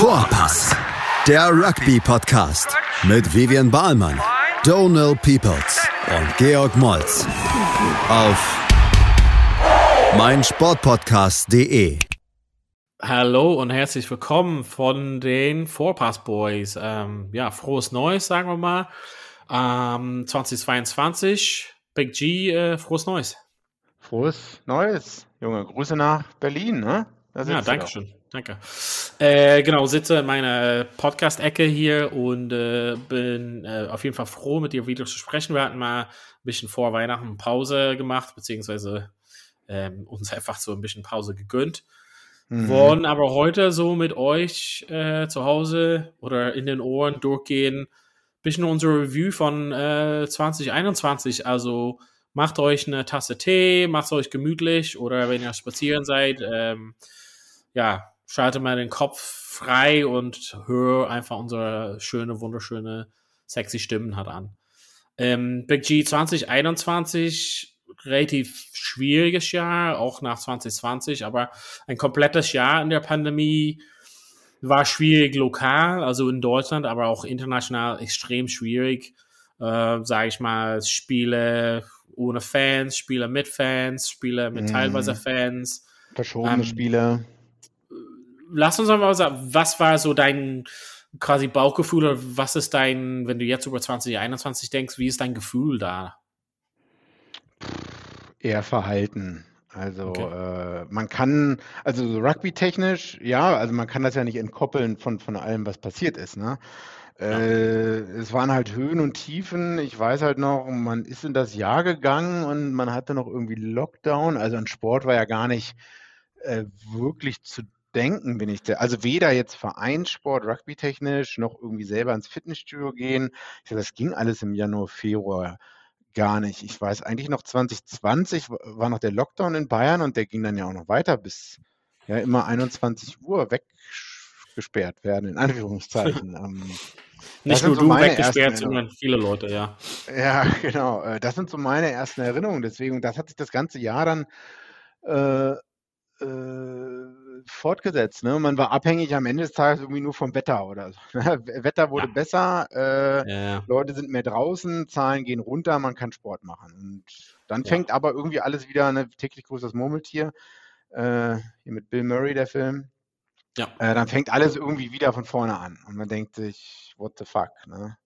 Vorpass, der Rugby-Podcast mit Vivian Bahlmann, Donal Peoples und Georg Moltz auf meinsportpodcast.de. Hallo und herzlich willkommen von den Vorpass Boys. Ähm, ja, frohes Neues, sagen wir mal. Ähm, 2022. Big G, äh, frohes Neues. Frohes Neues, Junge. Grüße nach Berlin, ne? Ja, danke schön. Danke. Äh, genau, sitze in meiner Podcast-Ecke hier und äh, bin äh, auf jeden Fall froh, mit dir wieder zu sprechen. Wir hatten mal ein bisschen vor Weihnachten Pause gemacht, beziehungsweise ähm, uns einfach so ein bisschen Pause gegönnt. Mhm. Wollen aber heute so mit euch äh, zu Hause oder in den Ohren durchgehen, bisschen unsere Review von 2021. Äh, also macht euch eine Tasse Tee, macht es euch gemütlich oder wenn ihr spazieren seid, ähm, ja, schalte mal den Kopf frei und hör einfach unsere schöne, wunderschöne, sexy Stimmen hat an. Ähm, Big G 2021, relativ schwieriges Jahr, auch nach 2020, aber ein komplettes Jahr in der Pandemie war schwierig lokal, also in Deutschland, aber auch international extrem schwierig. Äh, sage ich mal, Spiele ohne Fans, Spiele mit Fans, Spiele mit mm. teilweise Fans. Verschobene ähm, Spiele lass uns mal sagen, was war so dein quasi Bauchgefühl oder was ist dein, wenn du jetzt über 2021 denkst, wie ist dein Gefühl da? Eher Verhalten. Also okay. äh, man kann, also so rugby-technisch, ja, also man kann das ja nicht entkoppeln von, von allem, was passiert ist. Ne? Äh, es waren halt Höhen und Tiefen. Ich weiß halt noch, man ist in das Jahr gegangen und man hatte noch irgendwie Lockdown. Also ein Sport war ja gar nicht äh, wirklich zu denken bin ich der. Also weder jetzt Vereinssport, Rugby-technisch, noch irgendwie selber ins Fitnessstudio gehen. Ich sage, das ging alles im Januar, Februar gar nicht. Ich weiß eigentlich noch 2020 war noch der Lockdown in Bayern und der ging dann ja auch noch weiter bis ja immer 21 Uhr weggesperrt werden, in Anführungszeichen. ähm, nicht nur so du weggesperrt, sondern viele Leute, ja. Ja, genau. Äh, das sind so meine ersten Erinnerungen. Deswegen, das hat sich das ganze Jahr dann äh, äh, fortgesetzt. Ne? Man war abhängig am Ende des Tages irgendwie nur vom Wetter oder so. Ne? Wetter wurde ja. besser, äh, ja. Leute sind mehr draußen, Zahlen gehen runter, man kann Sport machen. Und dann fängt ja. aber irgendwie alles wieder, ne, täglich größtes Murmeltier, äh, hier mit Bill Murray, der Film. Ja. Äh, dann fängt alles irgendwie wieder von vorne an. Und man denkt sich, what the fuck, ne?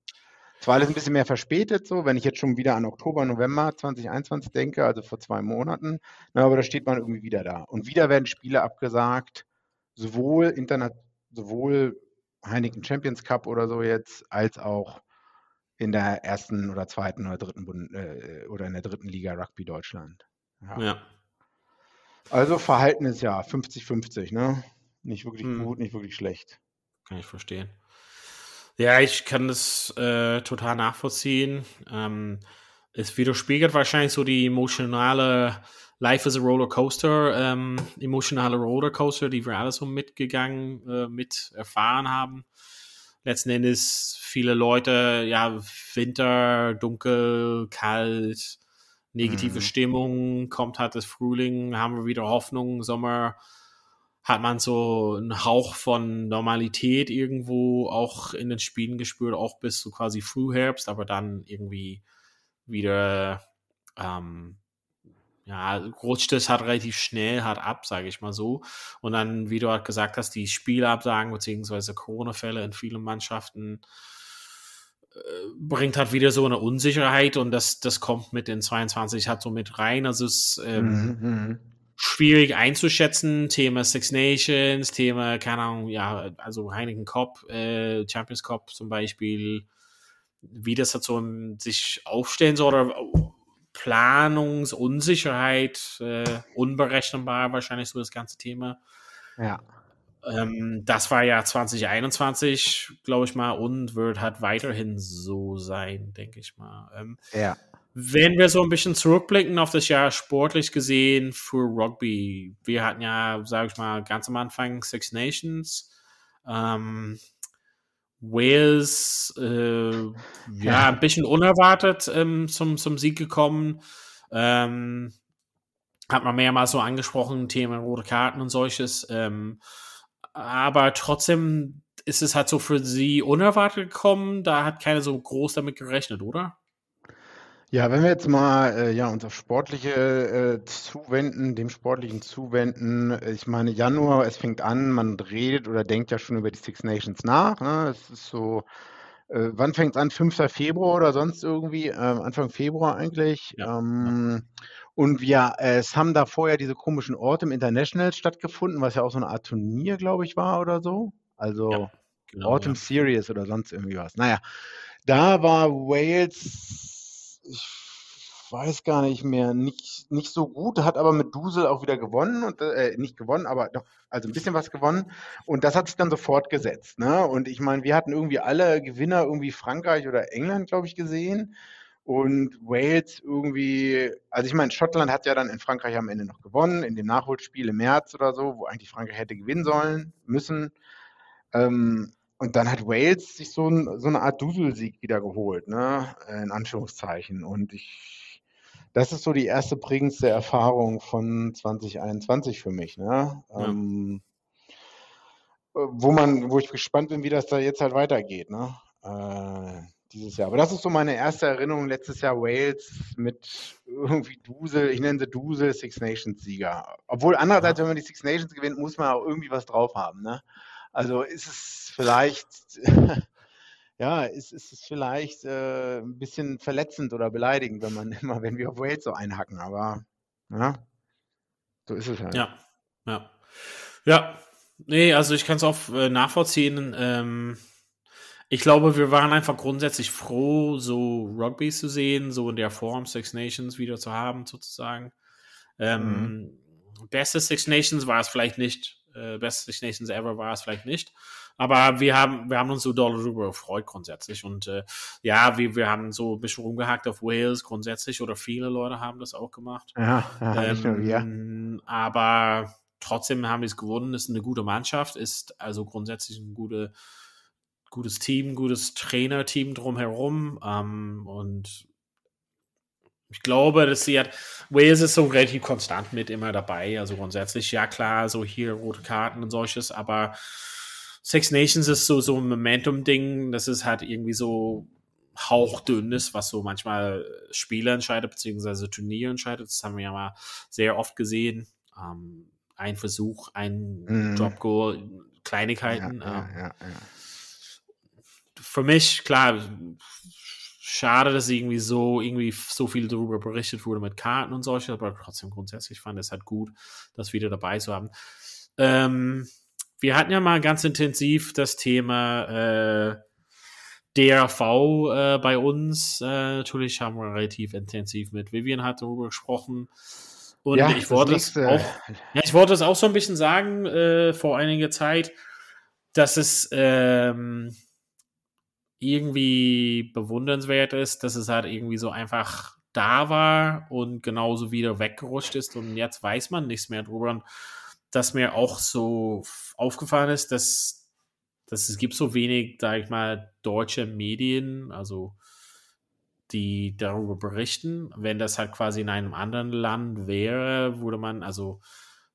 Zwar alles ein bisschen mehr verspätet, so, wenn ich jetzt schon wieder an Oktober, November 2021 denke, also vor zwei Monaten, na, aber da steht man irgendwie wieder da. Und wieder werden Spiele abgesagt, sowohl Internet, sowohl Heineken Champions Cup oder so jetzt, als auch in der ersten oder zweiten oder dritten Bund, äh, oder in der dritten Liga Rugby Deutschland. Ja. ja. Also Verhalten ist ja 50-50, ne? Nicht wirklich hm. gut, nicht wirklich schlecht. Kann ich verstehen. Ja, ich kann das äh, total nachvollziehen. Ähm, es widerspiegelt wahrscheinlich so die emotionale Life is a Rollercoaster, ähm, emotionale Rollercoaster, die wir alle so mitgegangen, äh, mit erfahren haben. Letzten Endes viele Leute, ja, Winter, dunkel, kalt, negative mhm. Stimmung, kommt halt das Frühling, haben wir wieder Hoffnung, Sommer, hat man so einen Hauch von Normalität irgendwo auch in den Spielen gespürt, auch bis zu quasi Frühherbst, aber dann irgendwie wieder, ähm, ja, rutscht es halt relativ schnell halt ab, sage ich mal so. Und dann, wie du halt gesagt hast, die Spielabsagen beziehungsweise Corona-Fälle in vielen Mannschaften äh, bringt halt wieder so eine Unsicherheit und das, das kommt mit den 22 halt so mit rein. Also es ähm, mhm, mhm schwierig einzuschätzen. Thema Six Nations, Thema, keine Ahnung, ja, also Heineken Cup, äh, Champions Cup zum Beispiel, wie das halt so sich aufstellen soll oder Planungsunsicherheit, äh, unberechenbar wahrscheinlich so das ganze Thema. Ja. Ähm, das war ja 2021, glaube ich mal, und wird halt weiterhin so sein, denke ich mal. Ähm, ja. Wenn wir so ein bisschen zurückblicken auf das Jahr sportlich gesehen für Rugby, wir hatten ja, sage ich mal, ganz am Anfang Six Nations, ähm, Wales, äh, ja, ein bisschen unerwartet ähm, zum, zum Sieg gekommen. Ähm, hat man mehrmals so angesprochen, Thema rote Karten und solches. Ähm, aber trotzdem ist es halt so für sie unerwartet gekommen. Da hat keiner so groß damit gerechnet, oder? Ja, wenn wir jetzt mal äh, ja, uns auf Sportliche äh, zuwenden, dem Sportlichen zuwenden, ich meine, Januar, es fängt an, man redet oder denkt ja schon über die Six Nations nach. Ne? Es ist so, äh, wann fängt es an? 5. Februar oder sonst irgendwie? Ähm, Anfang Februar eigentlich. Ja, ähm, ja. Und wir, es haben da vorher diese komischen Orte im International stattgefunden, was ja auch so eine Art Turnier, glaube ich, war oder so. Also ja, genau, Autumn Series oder sonst irgendwie was. Naja, da war Wales ich weiß gar nicht mehr, nicht, nicht so gut, hat aber mit Dusel auch wieder gewonnen und äh, nicht gewonnen, aber doch, also ein bisschen was gewonnen. Und das hat sich dann so fortgesetzt. Ne? Und ich meine, wir hatten irgendwie alle Gewinner, irgendwie Frankreich oder England, glaube ich, gesehen. Und Wales irgendwie, also ich meine, Schottland hat ja dann in Frankreich am Ende noch gewonnen, in dem Nachholspiel im März oder so, wo eigentlich Frankreich hätte gewinnen sollen, müssen. Ähm, und dann hat Wales sich so, ein, so eine Art Duselsieg wieder geholt, ne? in Anführungszeichen. Und ich, das ist so die erste prägendste Erfahrung von 2021 für mich. Ne? Ja. Ähm, wo man, wo ich gespannt bin, wie das da jetzt halt weitergeht, ne? Äh, dieses Jahr. Aber das ist so meine erste Erinnerung letztes Jahr Wales mit irgendwie Dusel, ich nenne sie Dusel Six Nations Sieger. Obwohl andererseits, ja. wenn man die Six Nations gewinnt, muss man auch irgendwie was drauf haben, ne? Also ist es vielleicht, ja, ist, ist es vielleicht äh, ein bisschen verletzend oder beleidigend, wenn man immer, wenn wir auf Wales so einhacken, aber ja, so ist es halt. Ja, ja. Ja, nee, also ich kann es auch äh, nachvollziehen. Ähm, ich glaube, wir waren einfach grundsätzlich froh, so Rugby zu sehen, so in der Form Six Nations wieder zu haben, sozusagen. Ähm, mhm. Beste Six Nations war es vielleicht nicht, äh, Best Six Nations ever war es vielleicht nicht. Aber wir haben, wir haben uns so doll darüber gefreut grundsätzlich. Und äh, ja, wir, wir haben so ein bisschen rumgehackt auf Wales grundsätzlich oder viele Leute haben das auch gemacht. Ja, ja, ähm, ja. Aber trotzdem haben wir es gewonnen. Ist eine gute Mannschaft, ist also grundsätzlich ein gute, gutes Team, gutes Trainerteam drumherum. Ähm, und ich glaube, dass sie hat, Wales ist so relativ konstant mit immer dabei. Also grundsätzlich, ja klar, so hier rote Karten und solches, aber Six Nations ist so, so ein Momentum-Ding. Das ist halt irgendwie so hauchdünnes, was so manchmal Spiele entscheidet, beziehungsweise Turniere entscheidet. Das haben wir ja mal sehr oft gesehen. Ähm, ein Versuch, ein mm. Drop-Goal, Kleinigkeiten. Ja, ähm, ja, ja, für mich, klar, schade, dass irgendwie so, irgendwie so viel darüber berichtet wurde mit Karten und solche, aber trotzdem grundsätzlich fand es halt gut, das wieder dabei zu haben. Ähm, wir hatten ja mal ganz intensiv das Thema äh, DRV äh, bei uns. Äh, natürlich haben wir relativ intensiv mit Vivian hat darüber gesprochen. Und ja, ich wollte es auch, ja, ich wollte es auch so ein bisschen sagen äh, vor einiger Zeit, dass es ähm, irgendwie bewundernswert ist, dass es halt irgendwie so einfach da war und genauso wieder weggerutscht ist und jetzt weiß man nichts mehr drüber. Und dass mir auch so aufgefallen ist, dass, dass es gibt so wenig, sag ich mal, deutsche Medien, also die darüber berichten. Wenn das halt quasi in einem anderen Land wäre, würde man also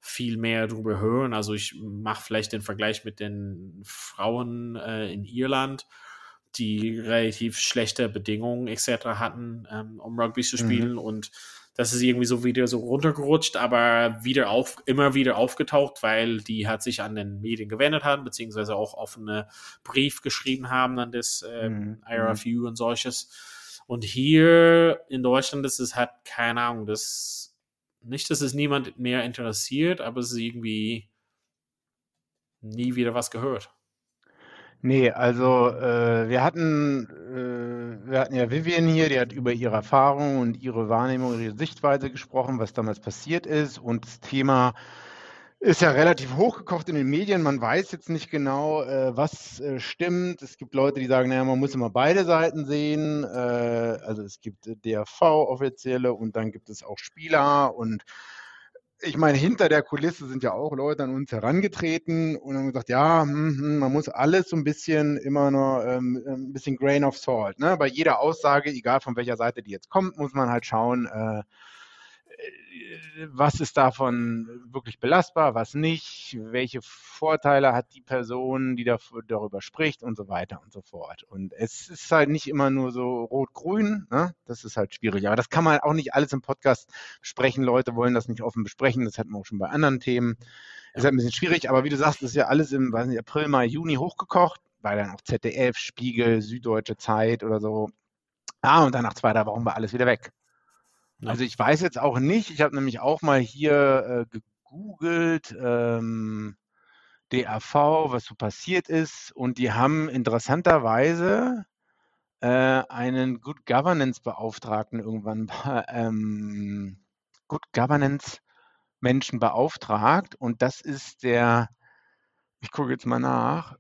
viel mehr darüber hören. Also ich mache vielleicht den Vergleich mit den Frauen äh, in Irland die relativ schlechte Bedingungen etc. hatten, ähm, um Rugby zu mhm. spielen. Mhm. Und das ist irgendwie so wieder so runtergerutscht, aber wieder auf, immer wieder aufgetaucht, weil die hat sich an den Medien gewendet haben, beziehungsweise auch offene Brief geschrieben haben an das ähm, mhm. IRFU und solches. Und hier in Deutschland ist es halt, keine Ahnung, das nicht, dass es niemand mehr interessiert, aber es ist irgendwie nie wieder was gehört. Nee, also, äh, wir hatten äh, wir hatten ja Vivian hier, die hat über ihre Erfahrungen und ihre Wahrnehmung, ihre Sichtweise gesprochen, was damals passiert ist. Und das Thema ist ja relativ hochgekocht in den Medien. Man weiß jetzt nicht genau, äh, was äh, stimmt. Es gibt Leute, die sagen, naja, man muss immer beide Seiten sehen. Äh, also es gibt DRV-Offizielle und dann gibt es auch Spieler und ich meine, hinter der Kulisse sind ja auch Leute an uns herangetreten und haben gesagt, ja, hm, hm, man muss alles so ein bisschen immer nur ähm, ein bisschen Grain of Salt. Ne? Bei jeder Aussage, egal von welcher Seite die jetzt kommt, muss man halt schauen, äh, was ist davon wirklich belastbar, was nicht, welche Vorteile hat die Person, die darüber spricht und so weiter und so fort. Und es ist halt nicht immer nur so rot-grün, ne? das ist halt schwierig. Aber das kann man auch nicht alles im Podcast besprechen. Leute wollen das nicht offen besprechen, das hatten wir auch schon bei anderen Themen. Ist halt ein bisschen schwierig, aber wie du sagst, ist ja alles im weiß nicht, April, Mai, Juni hochgekocht, weil dann auch ZDF, Spiegel, Süddeutsche Zeit oder so. Ah, und dann nach zwei, drei Wochen war alles wieder weg. Also ich weiß jetzt auch nicht, ich habe nämlich auch mal hier äh, gegoogelt, ähm, DAV, was so passiert ist, und die haben interessanterweise äh, einen Good Governance Beauftragten irgendwann, ähm, Good Governance Menschen beauftragt, und das ist der, ich gucke jetzt mal nach,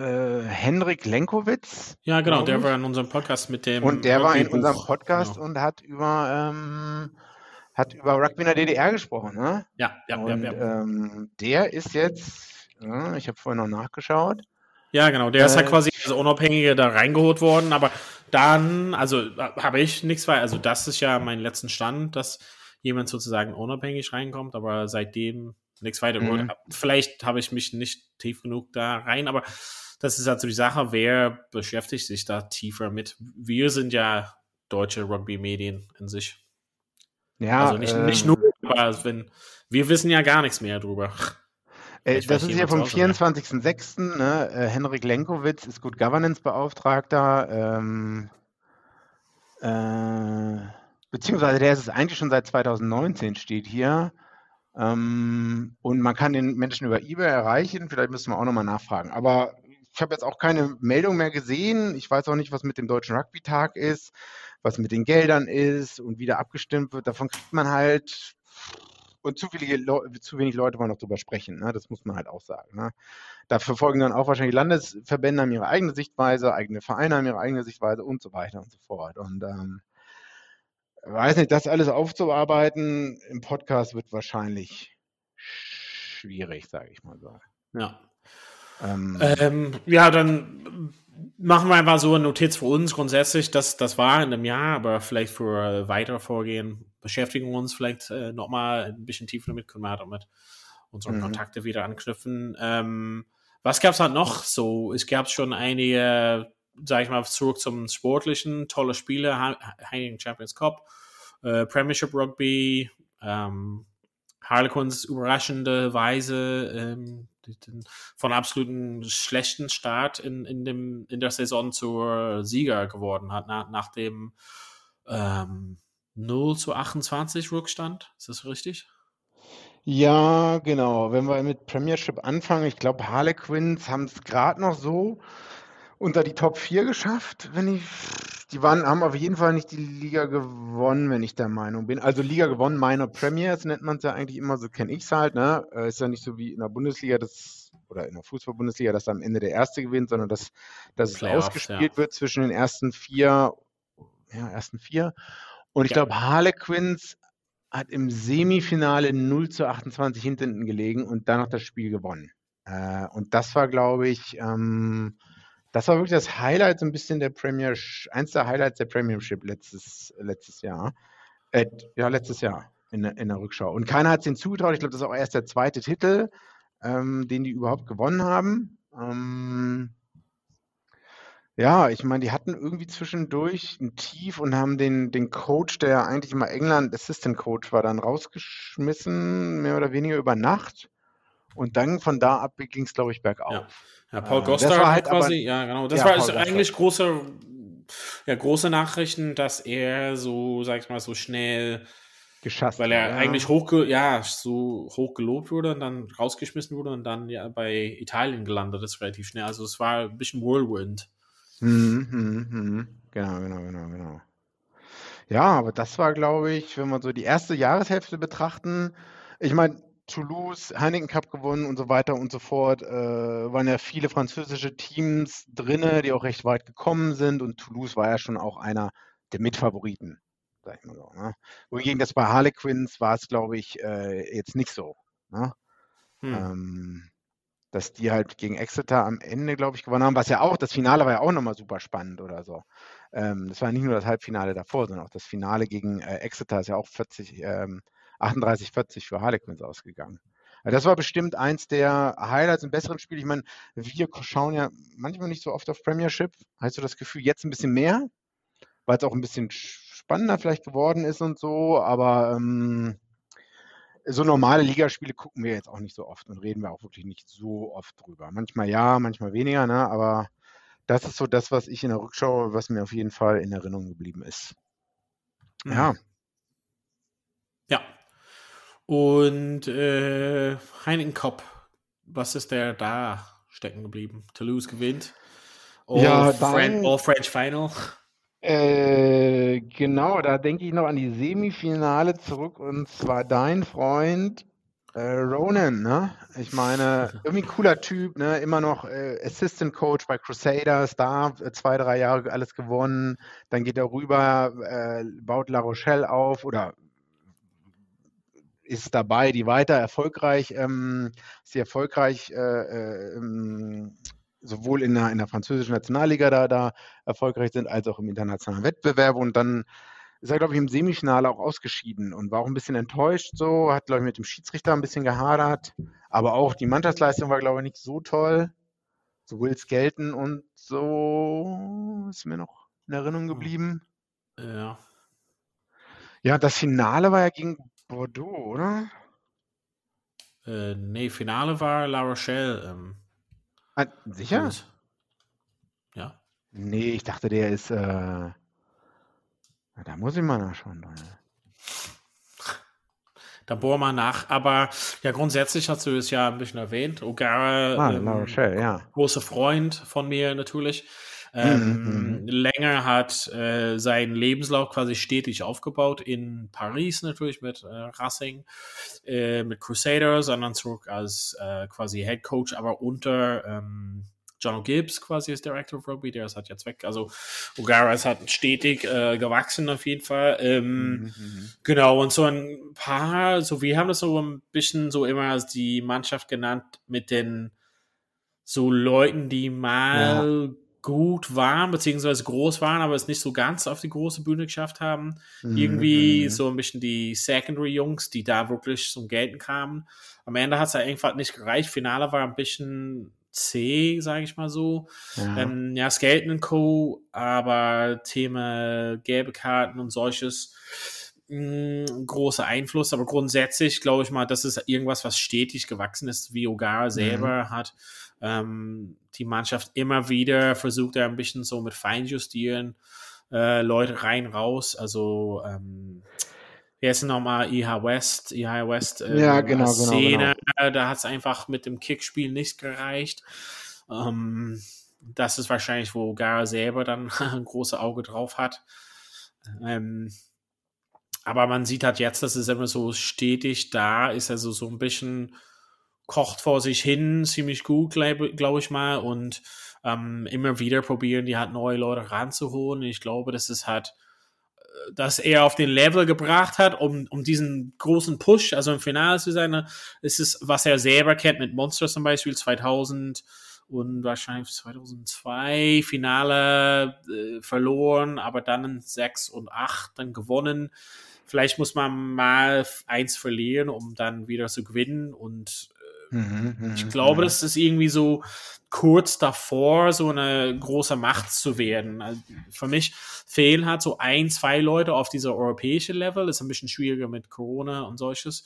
äh, Henrik Lenkowitz. Ja, genau, der war in unserem Podcast mit dem. Und der war in unserem Podcast genau. und hat über, ähm, hat über Rugby in der DDR gesprochen. Ne? Ja, ja, und, ja. ja. Ähm, der ist jetzt, ja, ich habe vorhin noch nachgeschaut. Ja, genau, der ist ja äh, quasi als Unabhängige da reingeholt worden, aber dann, also habe ich nichts weiter, also das ist ja mein letzten Stand, dass jemand sozusagen unabhängig reinkommt, aber seitdem nichts weiter. Mhm. Vielleicht habe ich mich nicht tief genug da rein, aber das ist also die Sache, wer beschäftigt sich da tiefer mit? Wir sind ja deutsche Rugby-Medien in sich. Ja, also nicht, ähm, nicht nur, aber wenn, wir wissen ja gar nichts mehr drüber. Äh, das ist ja vom 24.06. Ne? Äh, Henrik Lenkowitz ist Good Governance-Beauftragter. Ähm, äh, beziehungsweise der ist es eigentlich schon seit 2019, steht hier. Ähm, und man kann den Menschen über eBay erreichen. Vielleicht müssen wir auch nochmal nachfragen. Aber ich habe jetzt auch keine Meldung mehr gesehen. Ich weiß auch nicht, was mit dem Deutschen Rugby-Tag ist, was mit den Geldern ist und wie da abgestimmt wird. Davon kriegt man halt und zu, zu wenig Leute wollen noch drüber sprechen. Ne? Das muss man halt auch sagen. Ne? Da verfolgen dann auch wahrscheinlich Landesverbände haben ihre eigene Sichtweise, eigene Vereine haben ihre eigene Sichtweise und so weiter und so fort. Und ähm, weiß nicht, das alles aufzuarbeiten im Podcast wird wahrscheinlich schwierig, sage ich mal so. Ja, ähm, ähm, ja, dann machen wir einfach so eine Notiz für uns grundsätzlich. dass das war in einem Jahr, aber vielleicht für weitere Vorgehen beschäftigen wir uns vielleicht äh, nochmal ein bisschen tiefer damit, können wir halt auch mit unseren mhm. Kontakte wieder anknüpfen. Ähm, was gab es halt noch so? Es gab schon einige, sag ich mal, zurück zum Sportlichen, tolle Spiele, Heineken Champions Cup, äh, Premiership Rugby, ähm, Harlequins überraschende Weise ähm, von absoluten schlechten Start in, in, dem, in der Saison zur Sieger geworden hat, nach, nach dem ähm, 0 zu 28 Rückstand. Ist das richtig? Ja, genau. Wenn wir mit Premiership anfangen, ich glaube, Harlequins haben es gerade noch so unter die Top 4 geschafft, wenn ich die waren, haben auf jeden Fall nicht die Liga gewonnen, wenn ich der Meinung bin. Also Liga gewonnen, Minor Premiers nennt man es ja eigentlich immer, so kenne ich es halt. Ne? Äh, ist ja nicht so wie in der Bundesliga, das, oder in der Fußball-Bundesliga, dass am Ende der Erste gewinnt, sondern dass, dass es ausgespielt ja. wird zwischen den ersten vier, ja, ersten vier. Und ich ja. glaube, Harlequins hat im Semifinale 0 zu 28 hinten gelegen und dann noch das Spiel gewonnen. Äh, und das war, glaube ich, ähm, das war wirklich das Highlight so ein bisschen der Premier, eins der Highlights der Premiership letztes, letztes Jahr. Äh, ja, letztes Jahr in, in der Rückschau. Und keiner hat es ihnen zugetraut. Ich glaube, das ist auch erst der zweite Titel, ähm, den die überhaupt gewonnen haben. Ähm, ja, ich meine, die hatten irgendwie zwischendurch ein Tief und haben den, den Coach, der eigentlich immer England Assistant Coach war, dann rausgeschmissen, mehr oder weniger über Nacht. Und dann von da ab ging es, glaube ich, bergauf. Ja. Ja, Paul Goster war halt quasi, aber, ja, genau. Das ja, war Paul eigentlich große, ja, große Nachrichten, dass er so, sag ich mal, so schnell geschafft weil er ja. eigentlich hoch, ja, so hoch gelobt wurde und dann rausgeschmissen wurde und dann ja bei Italien gelandet ist relativ schnell. Also es war ein bisschen Whirlwind. Mhm, mhm, mhm. Genau, genau, genau, genau. Ja, aber das war, glaube ich, wenn wir so die erste Jahreshälfte betrachten, ich meine, Toulouse, Heineken Cup gewonnen und so weiter und so fort. Äh, waren ja viele französische Teams drin, die auch recht weit gekommen sind und Toulouse war ja schon auch einer der Mitfavoriten, sag ich mal so. Ne? Wohingegen das bei Harlequins war es, glaube ich, äh, jetzt nicht so. Ne? Hm. Ähm, dass die halt gegen Exeter am Ende, glaube ich, gewonnen haben, was ja auch, das Finale war ja auch nochmal super spannend oder so. Ähm, das war nicht nur das Halbfinale davor, sondern auch das Finale gegen äh, Exeter ist ja auch 40, ähm, 38-40 für Harlequins ausgegangen. Also das war bestimmt eins der Highlights und besseren Spiele. Ich meine, wir schauen ja manchmal nicht so oft auf Premiership. Hast du das Gefühl, jetzt ein bisschen mehr, weil es auch ein bisschen spannender vielleicht geworden ist und so, aber ähm, so normale Ligaspiele gucken wir jetzt auch nicht so oft und reden wir auch wirklich nicht so oft drüber. Manchmal ja, manchmal weniger, ne? aber das ist so das, was ich in der Rückschau, was mir auf jeden Fall in Erinnerung geblieben ist. Mhm. Ja. Ja. Und äh, Heineken Cup, was ist der da stecken geblieben? Toulouse gewinnt. All, ja, Fran All French Final. Äh, genau, da denke ich noch an die Semifinale zurück und zwar dein Freund äh, Ronan, ne? Ich meine, irgendwie cooler Typ, ne? Immer noch äh, Assistant Coach bei Crusaders, da äh, zwei, drei Jahre alles gewonnen. Dann geht er rüber, äh, baut La Rochelle auf oder ist dabei, die weiter erfolgreich, ähm, ist die erfolgreich äh, ähm, sowohl in der, in der französischen Nationalliga da, da erfolgreich sind, als auch im internationalen Wettbewerb. Und dann ist er, glaube ich, im Semifinale auch ausgeschieden und war auch ein bisschen enttäuscht so, hat, glaube ich, mit dem Schiedsrichter ein bisschen gehadert. Aber auch die Mannschaftsleistung war, glaube ich, nicht so toll. So Wills gelten und so ist mir noch in Erinnerung hm. geblieben. Ja. Ja, das Finale war ja gegen Bordeaux, oder? Äh, nee, Finale war La Rochelle. Ähm. Ah, sicher? Ja. Nee, ich dachte, der ist. Äh, da muss ich mal nachschauen. Da bohren wir nach. Aber ja, grundsätzlich hast du es ja ein bisschen erwähnt. O'Gara, ah, ähm, Rochelle, ja. großer Freund von mir natürlich. Ähm, mhm. Länger hat äh, seinen Lebenslauf quasi stetig aufgebaut in Paris natürlich mit äh, Racing, äh, mit Crusaders, sondern zurück als äh, quasi Head Coach, aber unter ähm, John Gibbs quasi als Director of Rugby, der ist halt jetzt weg. Also O'Gara ist halt stetig äh, gewachsen auf jeden Fall. Ähm, mhm, mhm. Genau, und so ein paar, so wir haben das so ein bisschen so immer als die Mannschaft genannt mit den so Leuten, die mal ja gut waren, beziehungsweise groß waren, aber es nicht so ganz auf die große Bühne geschafft haben. Mhm. Irgendwie mhm. so ein bisschen die Secondary-Jungs, die da wirklich zum Gelten kamen. Am Ende hat es ja einfach nicht gereicht. Finale war ein bisschen C, sage ich mal so. Ja, ähm, ja Skaten Co., aber Thema gelbe Karten und solches mh, mm, großer Einfluss, aber grundsätzlich glaube ich mal, das ist irgendwas, was stetig gewachsen ist, wie Ogar selber mhm. hat ähm, die Mannschaft immer wieder versucht, er ein bisschen so mit Feinjustieren, äh, Leute rein, raus. Also, ähm, wer ist nochmal IH West? IH West äh, ja, genau, genau, Szene, genau. da hat es einfach mit dem Kickspiel nicht gereicht. Ähm, das ist wahrscheinlich, wo Gara selber dann ein großes Auge drauf hat. Ähm, aber man sieht halt jetzt, dass es immer so stetig da ist, also so ein bisschen kocht vor sich hin, ziemlich gut, glaube glaub ich mal. Und ähm, immer wieder probieren die halt neue Leute ranzuholen. Ich glaube, dass es halt äh, dass er auf den Level gebracht hat, um, um diesen großen Push, also im Finale zu sein, ne, ist es, was er selber kennt mit Monster zum Beispiel 2000 und wahrscheinlich 2002 Finale äh, verloren, aber dann in 6 und 8 dann gewonnen. Vielleicht muss man mal eins verlieren, um dann wieder zu gewinnen und Mhm, mhm, ich glaube, das ist irgendwie so kurz davor, so eine große Macht zu werden. Also für mich fehlen halt so ein, zwei Leute auf dieser europäischen Level. Ist ein bisschen schwieriger mit Corona und solches,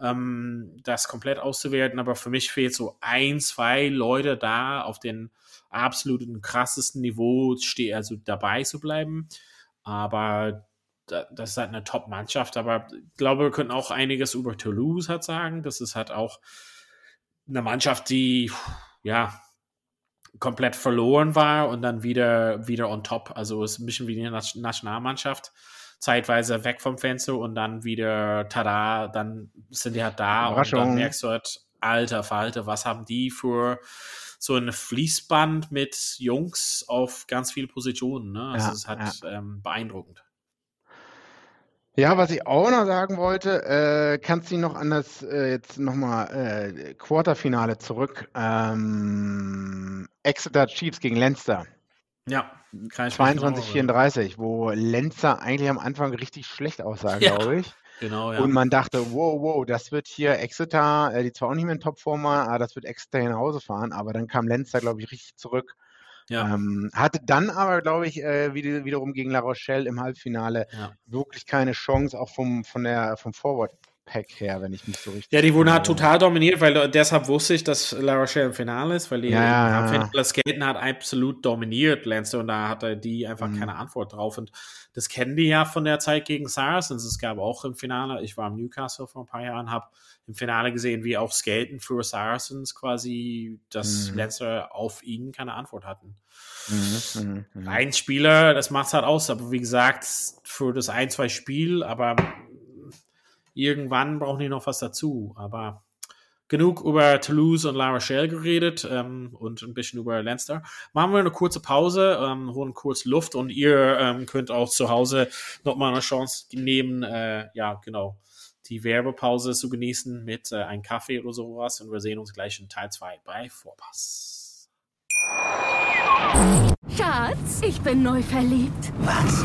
ähm, das komplett auszuwerten. Aber für mich fehlt so ein, zwei Leute da auf den absoluten krassesten Niveau, also dabei zu bleiben. Aber das ist halt eine Top-Mannschaft. Aber ich glaube, wir können auch einiges über Toulouse halt sagen. Das ist halt auch eine Mannschaft, die ja komplett verloren war und dann wieder, wieder on top. Also ist ein bisschen wie eine Nationalmannschaft. Zeitweise weg vom Fenster und dann wieder tada, dann sind die halt da und dann merkst du halt, alter Falte, was haben die für so ein Fließband mit Jungs auf ganz viele Positionen. Ne? Also ja, es ist halt ja. ähm, beeindruckend. Ja, was ich auch noch sagen wollte, äh, kannst du noch an das äh, jetzt nochmal äh, Quarterfinale zurück? Ähm, Exeter Chiefs gegen Leinster. Ja, kann ich 22, 34, wo Lenzer eigentlich am Anfang richtig schlecht aussah, ja. glaube ich. Genau, ja. Und man dachte, wow, wow, das wird hier Exeter, äh, die zwar auch nicht mehr in Topform waren, aber das wird Exeter nach Hause fahren. Aber dann kam Lenzer, glaube ich, richtig zurück. Ja. Ähm, hatte dann aber, glaube ich, äh, wieder, wiederum gegen La Rochelle im Halbfinale Ja. wirklich keine Chance, auch vom, von der, vom Forward-Pack her, wenn ich mich so richtig Ja, die wurden halt total dominiert, weil deshalb wusste ich, dass La Rochelle im Finale ist, weil die Ja, im ja. Halbfinale Skaten hat absolut dominiert, Leinster, und da hatte die einfach Mhm. keine Antwort drauf. Und das kennen die ja von der Zeit gegen Saracens. Es gab auch im Finale, ich war im Newcastle vor ein paar Jahren, habe im Finale gesehen, wie auch Skaten für Saracens quasi, dass Mhm. Leinster auf ihnen keine Antwort hatten. Mhm, mhm, mhm. Ein Spieler, das macht's halt aus, aber wie gesagt, für das ein, zwei Spiel, aber irgendwann brauchen die noch was dazu. Aber genug über Toulouse und La Rochelle geredet ähm, und ein bisschen über Leinster. Machen wir eine kurze Pause, ähm, holen kurz Luft und ihr ähm, könnt auch zu Hause nochmal eine Chance nehmen, äh, ja, genau, die Werbepause zu genießen mit äh, einem Kaffee oder sowas und wir sehen uns gleich in Teil 2 bei Vorpass. Schatz, ich bin neu verliebt. Was?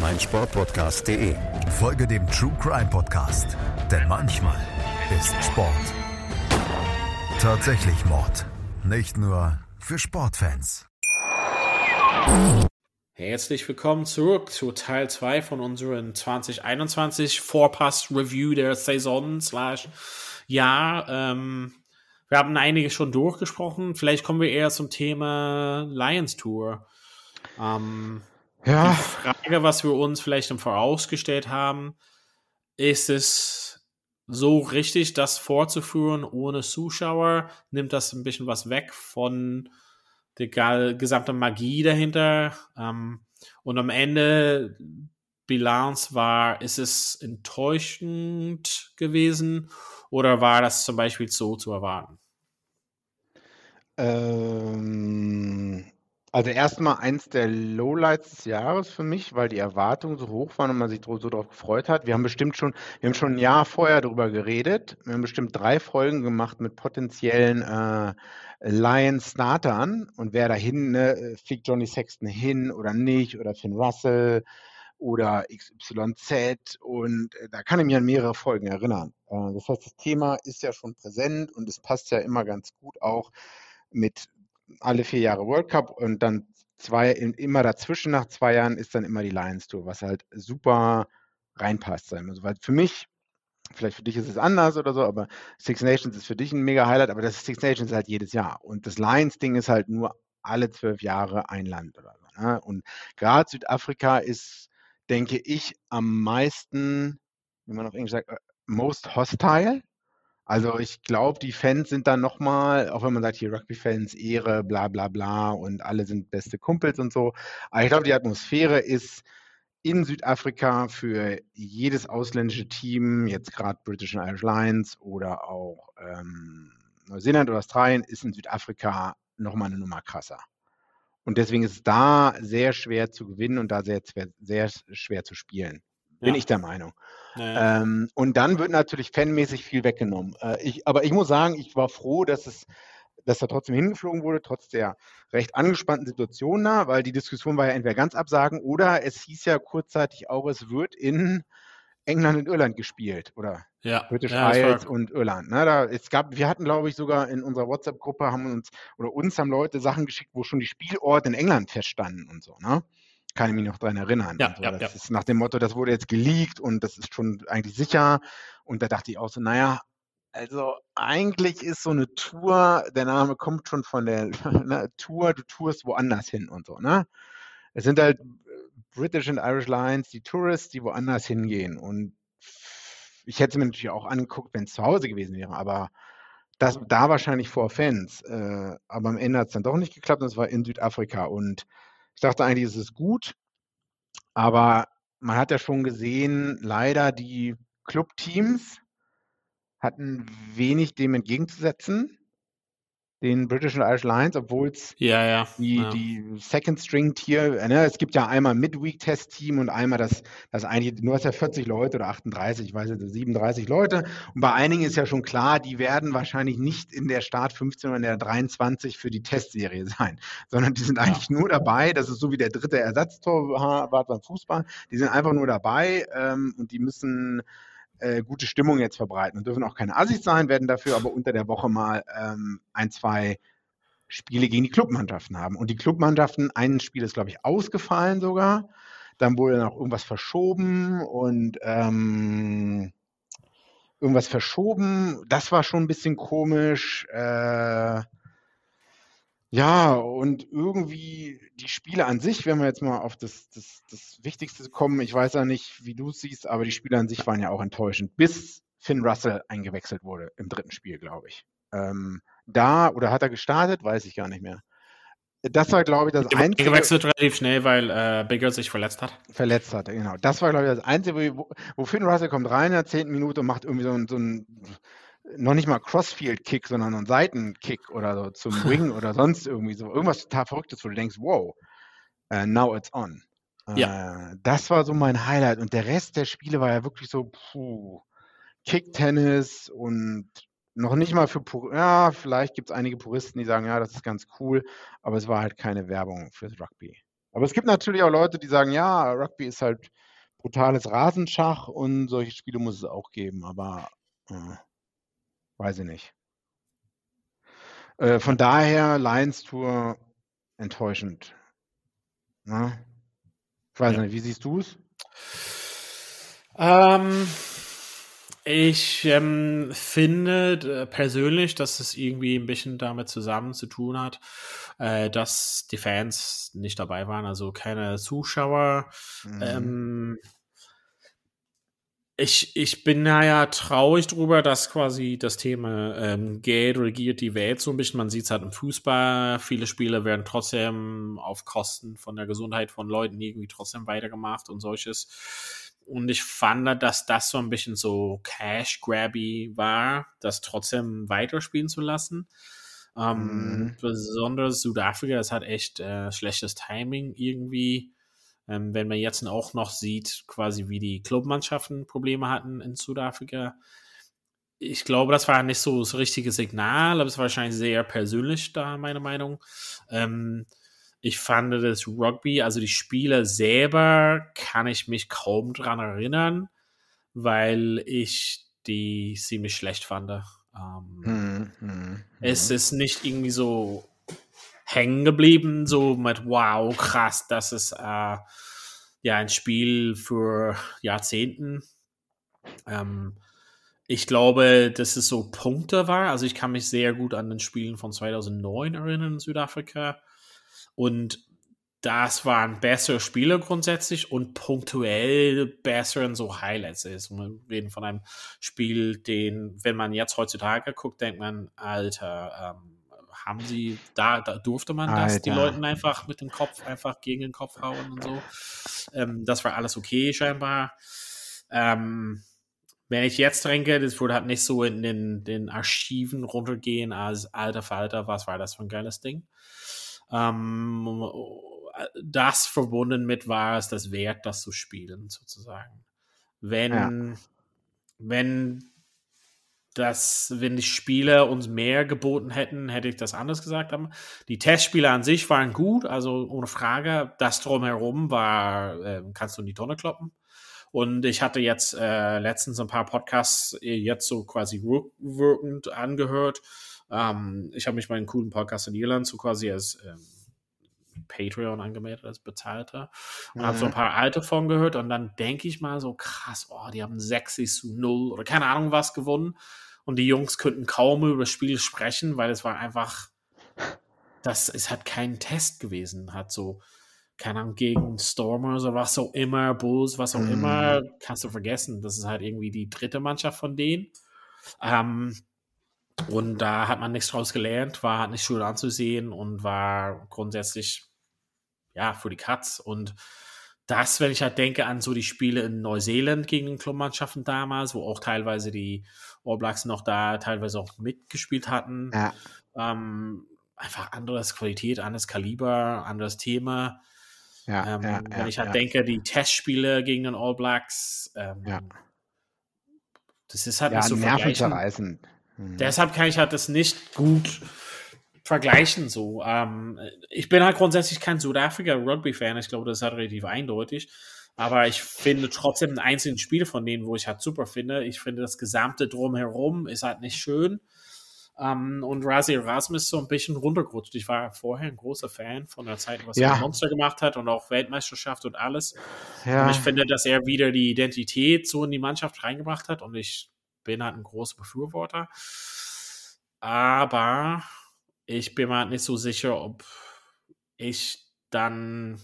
meinsportpodcast.de. Folge dem True Crime Podcast, denn manchmal ist Sport tatsächlich Mord. Nicht nur für Sportfans. Herzlich willkommen zurück zu Teil 2 von unserem 2021 Vorpass Review der Saison slash Jahr. Ähm, wir haben einige schon durchgesprochen. Vielleicht kommen wir eher zum Thema Lions Tour. Ähm, Ja, Frage, was wir uns vielleicht im Vorausgestellt haben, ist es so richtig, das vorzuführen ohne Zuschauer? Nimmt das ein bisschen was weg von der gesamten Magie dahinter? Ähm, und am Ende, Bilanz war, ist es enttäuschend gewesen oder war das zum Beispiel so zu erwarten? ähm, also erstmal eins der Lowlights des Jahres für mich, weil die Erwartungen so hoch waren und man sich so darauf gefreut hat. Wir haben bestimmt schon, wir haben schon ein Jahr vorher darüber geredet. Wir haben bestimmt drei Folgen gemacht mit potenziellen äh, Lions-Startern und wer dahin, ne, fliegt Johnny Sexton hin oder nicht oder Finn Russell oder XYZ und äh, da kann ich mich an mehrere Folgen erinnern. Äh, das heißt, das Thema ist ja schon präsent und es passt ja immer ganz gut auch mit alle vier Jahre World Cup und dann zwei, immer dazwischen nach zwei Jahren ist dann immer die Lions Tour, was halt super reinpasst. Sagen wir so. Weil für mich, vielleicht für dich ist es anders oder so, aber Six Nations ist für dich ein mega Highlight, aber das Six Nations ist halt jedes Jahr. Und das Lions-Ding ist halt nur alle zwölf Jahre ein Land oder so. Ne? Und gerade Südafrika ist, denke ich, am meisten, wie man auf Englisch sagt, äh, most hostile. Also ich glaube, die Fans sind dann nochmal, auch wenn man sagt, hier Rugby-Fans, Ehre, bla bla bla und alle sind beste Kumpels und so. Aber ich glaube, die Atmosphäre ist in Südafrika für jedes ausländische Team, jetzt gerade British and Irish Lions oder auch ähm, Neuseeland oder Australien, ist in Südafrika nochmal eine Nummer krasser. Und deswegen ist es da sehr schwer zu gewinnen und da sehr, sehr schwer zu spielen. Bin Ja. ich der Meinung. Naja. Ähm, und dann wird natürlich fanmäßig viel weggenommen. Äh, ich, aber ich muss sagen, ich war froh, dass es, dass er trotzdem hingeflogen wurde, trotz der recht angespannten Situation da, weil die Diskussion war ja entweder ganz absagen oder es hieß ja kurzzeitig auch, es wird in England und Irland gespielt oder ja, British ja, Isles und Irland. Ne? Da, es gab, wir hatten, glaube ich, sogar in unserer WhatsApp-Gruppe haben uns oder uns haben Leute Sachen geschickt, wo schon die Spielorte in England feststanden und so. Ne? Kann ich mich noch dran erinnern. Ja, und so. ja, das ja. ist nach dem Motto, das wurde jetzt geleakt und das ist schon eigentlich sicher. Und da dachte ich auch so, naja, also eigentlich ist so eine Tour, der Name kommt schon von der ne, Tour, du tourst woanders hin und so, ne? Es sind halt äh, British and Irish Lines, die Tourists, die woanders hingehen. Und ich hätte es mir natürlich auch angeguckt, wenn es zu Hause gewesen wäre, aber das da wahrscheinlich vor Fans. Äh, aber am Ende hat es dann doch nicht geklappt und es war in Südafrika. Und ich dachte eigentlich, es ist gut, aber man hat ja schon gesehen, leider die Clubteams hatten wenig dem entgegenzusetzen den British and Irish Lions, obwohl es ja, ja, die, ja. die Second String Tier, ne, es gibt ja einmal Midweek Test Team und einmal das, das eigentlich, du hast ja 40 Leute oder 38, ich weiß nicht, 37 Leute. Und bei einigen ist ja schon klar, die werden wahrscheinlich nicht in der Start 15 oder in der 23 für die Testserie sein, sondern die sind eigentlich nur dabei. Das ist so wie der dritte Ersatztorwart beim Fußball. Die sind einfach nur dabei ähm, und die müssen äh, gute Stimmung jetzt verbreiten und dürfen auch keine Assis sein, werden dafür aber unter der Woche mal ähm, ein, zwei Spiele gegen die Clubmannschaften haben. Und die Clubmannschaften, ein Spiel ist, glaube ich, ausgefallen sogar. Dann wurde noch irgendwas verschoben und ähm, irgendwas verschoben. Das war schon ein bisschen komisch. Äh, ja, und irgendwie die Spiele an sich, wenn wir jetzt mal auf das, das, das Wichtigste kommen, ich weiß ja nicht, wie du es siehst, aber die Spiele an sich waren ja auch enttäuschend, bis Finn Russell eingewechselt wurde im dritten Spiel, glaube ich. Ähm, da, oder hat er gestartet, weiß ich gar nicht mehr. Das war, glaube ich, das Der einzige. gewechselt relativ schnell, weil äh, Bigger sich verletzt hat. Verletzt hatte, genau. Das war, glaube ich, das Einzige, wo, wo Finn Russell kommt rein in der zehnten Minute und macht irgendwie so ein, so ein noch nicht mal Crossfield-Kick, sondern einen Seitenkick oder so zum Wing oder sonst irgendwie so. Irgendwas total Verrücktes, wo du denkst, wow, uh, now it's on. Ja. Äh, das war so mein Highlight. Und der Rest der Spiele war ja wirklich so, puh, Kick-Tennis und noch nicht mal für, Pur ja, vielleicht gibt es einige Puristen, die sagen, ja, das ist ganz cool, aber es war halt keine Werbung fürs Rugby. Aber es gibt natürlich auch Leute, die sagen, ja, Rugby ist halt brutales Rasenschach und solche Spiele muss es auch geben, aber äh, weiß ich nicht. Äh, von daher Lions Tour enttäuschend. Na? Ich weiß Ja. nicht, wie siehst du es? Ähm, ich ähm, finde persönlich, dass es irgendwie ein bisschen damit zusammen zu tun hat, äh, dass die Fans nicht dabei waren, also keine Zuschauer. Mhm. Ähm, ich, ich bin ja traurig drüber, dass quasi das Thema ähm, Geld regiert die Welt so ein bisschen. Man sieht es halt im Fußball. Viele Spiele werden trotzdem auf Kosten von der Gesundheit von Leuten irgendwie trotzdem weitergemacht und solches. Und ich fand, dass das so ein bisschen so Cash-Grabby war, das trotzdem weiterspielen zu lassen. Ähm, Mhm. Besonders Südafrika, das hat echt äh, schlechtes Timing irgendwie. Ähm, wenn man jetzt auch noch sieht, quasi wie die Clubmannschaften Probleme hatten in Südafrika. Ich glaube, das war nicht so das richtige Signal, aber es war wahrscheinlich sehr persönlich da, meine Meinung. Ähm, ich fand das Rugby, also die Spiele selber, kann ich mich kaum dran erinnern, weil ich die ziemlich schlecht fand. Ähm, Hm, hm, es hm. ist nicht irgendwie so hängen geblieben, so mit wow, krass, das ist äh, ja ein Spiel für Jahrzehnten. Ähm, ich glaube, dass es so Punkte war. Also ich kann mich sehr gut an den Spielen von 2009 erinnern in Südafrika. Und das waren bessere Spiele grundsätzlich und punktuell besseren so Highlights ist. Wir reden von einem Spiel, den, wenn man jetzt heutzutage guckt, denkt man, Alter, ähm, haben sie, da, da durfte man das, die Alter. Leuten einfach mit dem Kopf einfach gegen den Kopf hauen und so. Ähm, das war alles okay scheinbar. Ähm, wenn ich jetzt denke, das würde halt nicht so in den, den Archiven runtergehen als alter Falter, was war das für ein geiles Ding. Ähm, das verbunden mit war es das wert, das zu spielen, sozusagen. Wenn, Ja. wenn das, wenn die Spiele uns mehr geboten hätten, hätte ich das anders gesagt. Aber die Testspiele an sich waren gut, also ohne Frage. Das drumherum war, äh, kannst du in die Tonne kloppen. Und ich hatte jetzt äh, letztens ein paar Podcasts äh, jetzt so quasi rückwirkend angehört. Ähm, ich habe mich bei einem coolen Podcast in Irland so quasi als ähm, Patreon angemeldet, als Bezahlter. Und habe so ein Mhm. paar alte von gehört. Und dann denke ich mal so, krass, oh, die haben 60 zu 0 oder keine Ahnung was gewonnen. Und die Jungs könnten kaum über das Spiel sprechen, weil es war einfach, das ist halt kein Test gewesen. Hat so, keine Ahnung, gegen Stormers oder was auch immer, Bulls, was auch Mhm. immer, kannst du vergessen. Das ist halt irgendwie die dritte Mannschaft von denen. Ähm, und da hat man nichts draus gelernt, war halt nicht schön anzusehen und war grundsätzlich, ja, für die Cuts. Und das, wenn ich halt denke an so die Spiele in Neuseeland gegen den Clubmannschaften damals, wo auch teilweise die All Blacks noch da teilweise auch mitgespielt hatten. Ja. Ähm, einfach anderes Qualität, anderes Kaliber, anderes Thema. Ja, ähm, ja, wenn ich halt denke, die Testspiele gegen den All Blacks, ähm, das ist halt nicht so nervenzerreißend. Mhm. Deshalb kann ich halt das nicht gut vergleichen so. Ähm, ich bin halt grundsätzlich kein Südafrika-Rugby-Fan, ich glaube, das ist halt relativ eindeutig. Aber ich finde trotzdem ein einzelnes Spiel von denen, wo ich halt super finde. Ich finde, das gesamte Drumherum ist halt nicht schön. Um, ähm, und Razi Erasmus ist so ein bisschen runtergerutscht. Ich war vorher ein großer Fan von der Zeit, was ja. er Monster gemacht hat und auch Weltmeisterschaft und alles. Ja. Und ich finde, dass er wieder die Identität so in die Mannschaft reingebracht hat und ich bin halt ein großer Befürworter. Aber ich bin mir halt nicht so sicher, ob ich dann.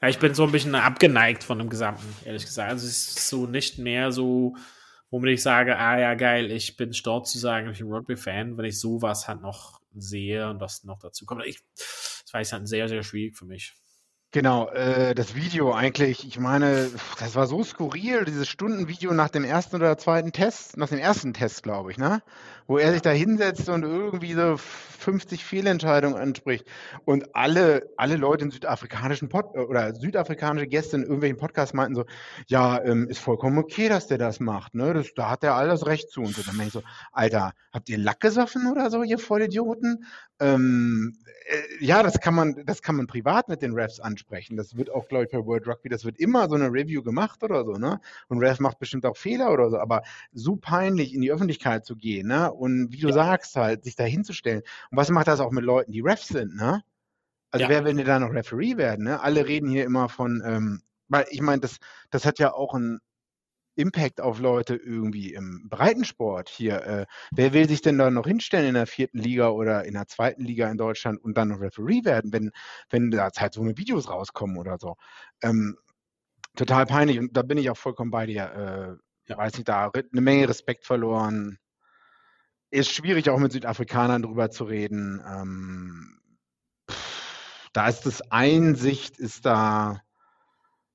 Ja, ich bin so ein bisschen abgeneigt von dem Gesamten, ehrlich gesagt. Also es ist so nicht mehr so, womit ich sage, ah ja, geil, ich bin stolz zu sagen, ich bin Rugby-Fan, wenn ich sowas halt noch sehe und das noch dazu kommt. Ich, das war halt sehr, sehr schwierig für mich. Genau, äh, das Video eigentlich, ich meine, das war so skurril, dieses Stundenvideo nach dem ersten oder zweiten Test, nach dem ersten Test, glaube ich, ne? Wo er sich da hinsetzt und irgendwie so 50 Fehlentscheidungen anspricht. Und alle, alle Leute in südafrikanischen Pod oder südafrikanische Gäste in irgendwelchen Podcasts meinten so, ja, ähm, ist vollkommen okay, dass der das macht, ne? Das, da hat er alles Recht zu. Und so, dann meine ich so, Alter, habt ihr Lack gesoffen oder so, ihr Vollidioten? Ähm, äh, ja, das kann man, das kann man privat mit den Refs ansprechen. Das wird auch, glaube ich, bei World Rugby, das wird immer so eine Review gemacht oder so, ne? Und Ref macht bestimmt auch Fehler oder so, aber so peinlich in die Öffentlichkeit zu gehen, ne? Und wie du ja. sagst, halt, sich da hinzustellen. Und was macht das auch mit Leuten, die Refs sind, ne? Also ja. wer will denn da noch Referee werden, ne? Alle reden hier immer von, ähm, weil ich meine, das, das hat ja auch ein, Impact auf Leute irgendwie im Breitensport hier. Äh, wer will sich denn da noch hinstellen in der vierten Liga oder in der zweiten Liga in Deutschland und dann noch Referee werden, wenn, wenn da halt so eine Videos rauskommen oder so? Ähm, total peinlich und da bin ich auch vollkommen bei dir. Äh, ja. Weiß nicht, da eine Menge Respekt verloren. Ist schwierig auch mit Südafrikanern drüber zu reden. Ähm, pff, da ist das Einsicht, ist da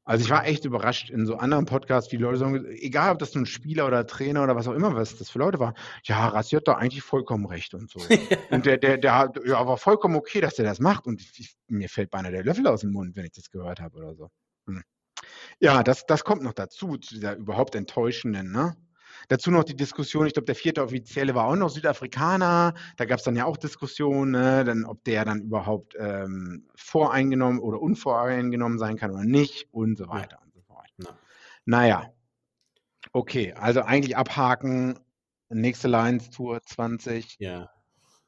also ich war echt überrascht in so anderen Podcasts, wie Leute sagen, egal ob das nun Spieler oder Trainer oder was auch immer, was das für Leute war, ja, Rassi hat da eigentlich vollkommen recht und so. und der, der, der hat, ja, war vollkommen okay, dass der das macht und ich, mir fällt beinahe der Löffel aus dem Mund, wenn ich das gehört habe oder so. Hm. Ja, das, das kommt noch dazu, zu dieser überhaupt enttäuschenden, ne? Dazu noch die Diskussion, ich glaube, der vierte Offizielle war auch noch Südafrikaner. Da gab es dann ja auch Diskussionen, ne, dann, ob der dann überhaupt ähm, voreingenommen oder unvoreingenommen sein kann oder nicht und so weiter ja. und so fort. Ja. Naja, okay, also eigentlich abhaken. Nächste Lions Tour 20. Ja.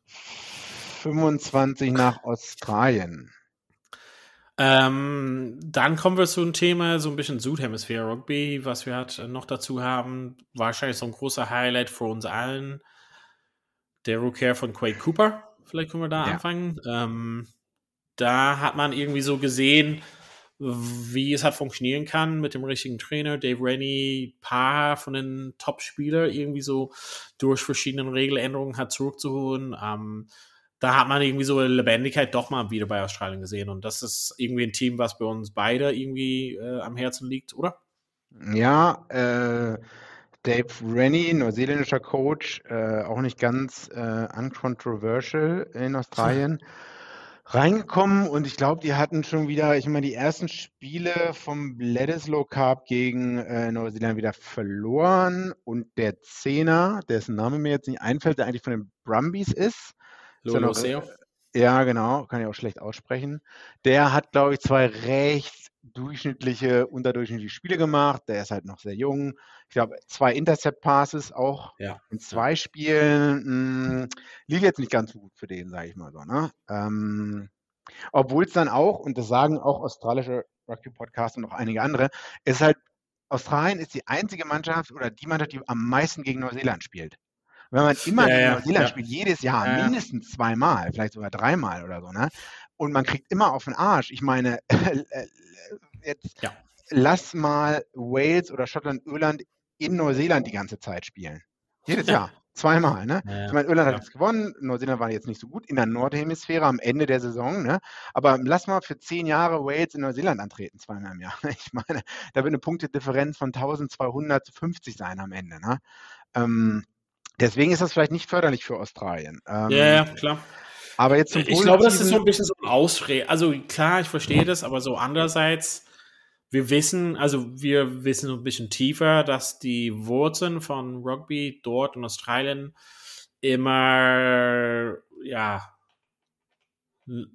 25 nach Australien. Ähm, dann kommen wir zu einem Thema, so ein bisschen Südhemisphäre Rugby, was wir halt noch dazu haben. Wahrscheinlich so ein großer Highlight für uns allen. Der Rookie von Quade Cooper. Vielleicht können wir da ja. anfangen. Ähm, da hat man irgendwie so gesehen, wie es halt funktionieren kann mit dem richtigen Trainer. Dave Rennie, paar von den Top-Spielern irgendwie so durch verschiedene Regeländerungen hat zurückzuholen. Ähm, da hat man irgendwie so eine Lebendigkeit doch mal wieder bei Australien gesehen. Und das ist irgendwie ein Team, was bei uns beide irgendwie äh, am Herzen liegt, oder? Ja, äh, Dave Rennie, neuseeländischer Coach, äh, auch nicht ganz äh, uncontroversial in Australien. reingekommen und ich glaube, die hatten schon wieder, ich meine, die ersten Spiele vom Bledisloe Cup gegen äh, Neuseeland wieder verloren und der Zehner, dessen Name mir jetzt nicht einfällt, der eigentlich von den Brumbies ist, Lolo Seo. Ja, genau, kann ich auch schlecht aussprechen. Der hat, glaube ich, zwei recht durchschnittliche, unterdurchschnittliche Spiele gemacht. Der ist halt noch sehr jung. Ich glaube, zwei Intercept-Passes auch ja. in zwei Spielen. Mh, hm, lief jetzt nicht ganz so gut für den, sage ich mal so. Ne? Ähm, Obwohl es dann auch, und das sagen auch australische Rugby-Podcasts und auch einige andere, ist halt, Australien ist die einzige Mannschaft oder die Mannschaft, die am meisten gegen Neuseeland spielt. Wenn man immer ja, Neuseeland ja. spielt, jedes Jahr, ja, mindestens zweimal, vielleicht sogar dreimal oder so, ne? Und man kriegt immer auf den Arsch. Ich meine, jetzt lass mal Wales oder Schottland, Irland in Neuseeland die ganze Zeit spielen. Jedes Jahr. Zweimal, ne? Ja, Ich meine, Irland hat ja. jetzt gewonnen, Neuseeland war jetzt nicht so gut in der Nordhemisphäre am Ende der Saison, ne? Aber lass mal für zehn Jahre Wales in Neuseeland antreten, zweimal im Jahr. Ich meine, da wird eine Punktedifferenz von 1200 zu 50 sein am Ende, ne? Ähm, deswegen ist das vielleicht nicht förderlich für Australien. Ähm, Ja, ja, klar. Aber jetzt zum Ich glaube, das ist so ein bisschen so ein Ausrede. Also klar, ich verstehe das, aber so andererseits, wir wissen, also wir wissen so ein bisschen tiefer, dass die Wurzeln von Rugby dort in Australien immer, ja,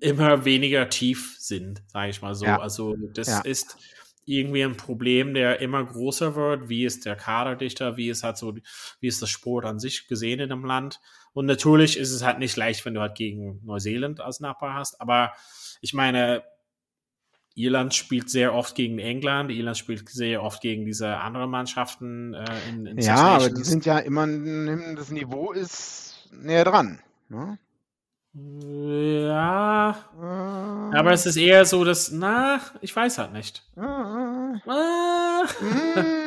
immer weniger tief sind, sage ich mal so. Ja. Also das Ja. ist irgendwie ein Problem, der immer größer wird. Wie ist der Kader dichter? Wie ist halt so, wie ist das Sport an sich gesehen in einem Land? Und natürlich ist es halt nicht leicht, wenn du halt gegen Neuseeland als Nachbar hast. Aber ich meine, Irland spielt sehr oft gegen England, Irland spielt sehr oft gegen diese anderen Mannschaften äh, in, in Ja, aber die sind ja immer, das Niveau ist näher dran. Ne? Ja, aber es ist eher so, dass, na, ich weiß halt nicht. Ah. mm.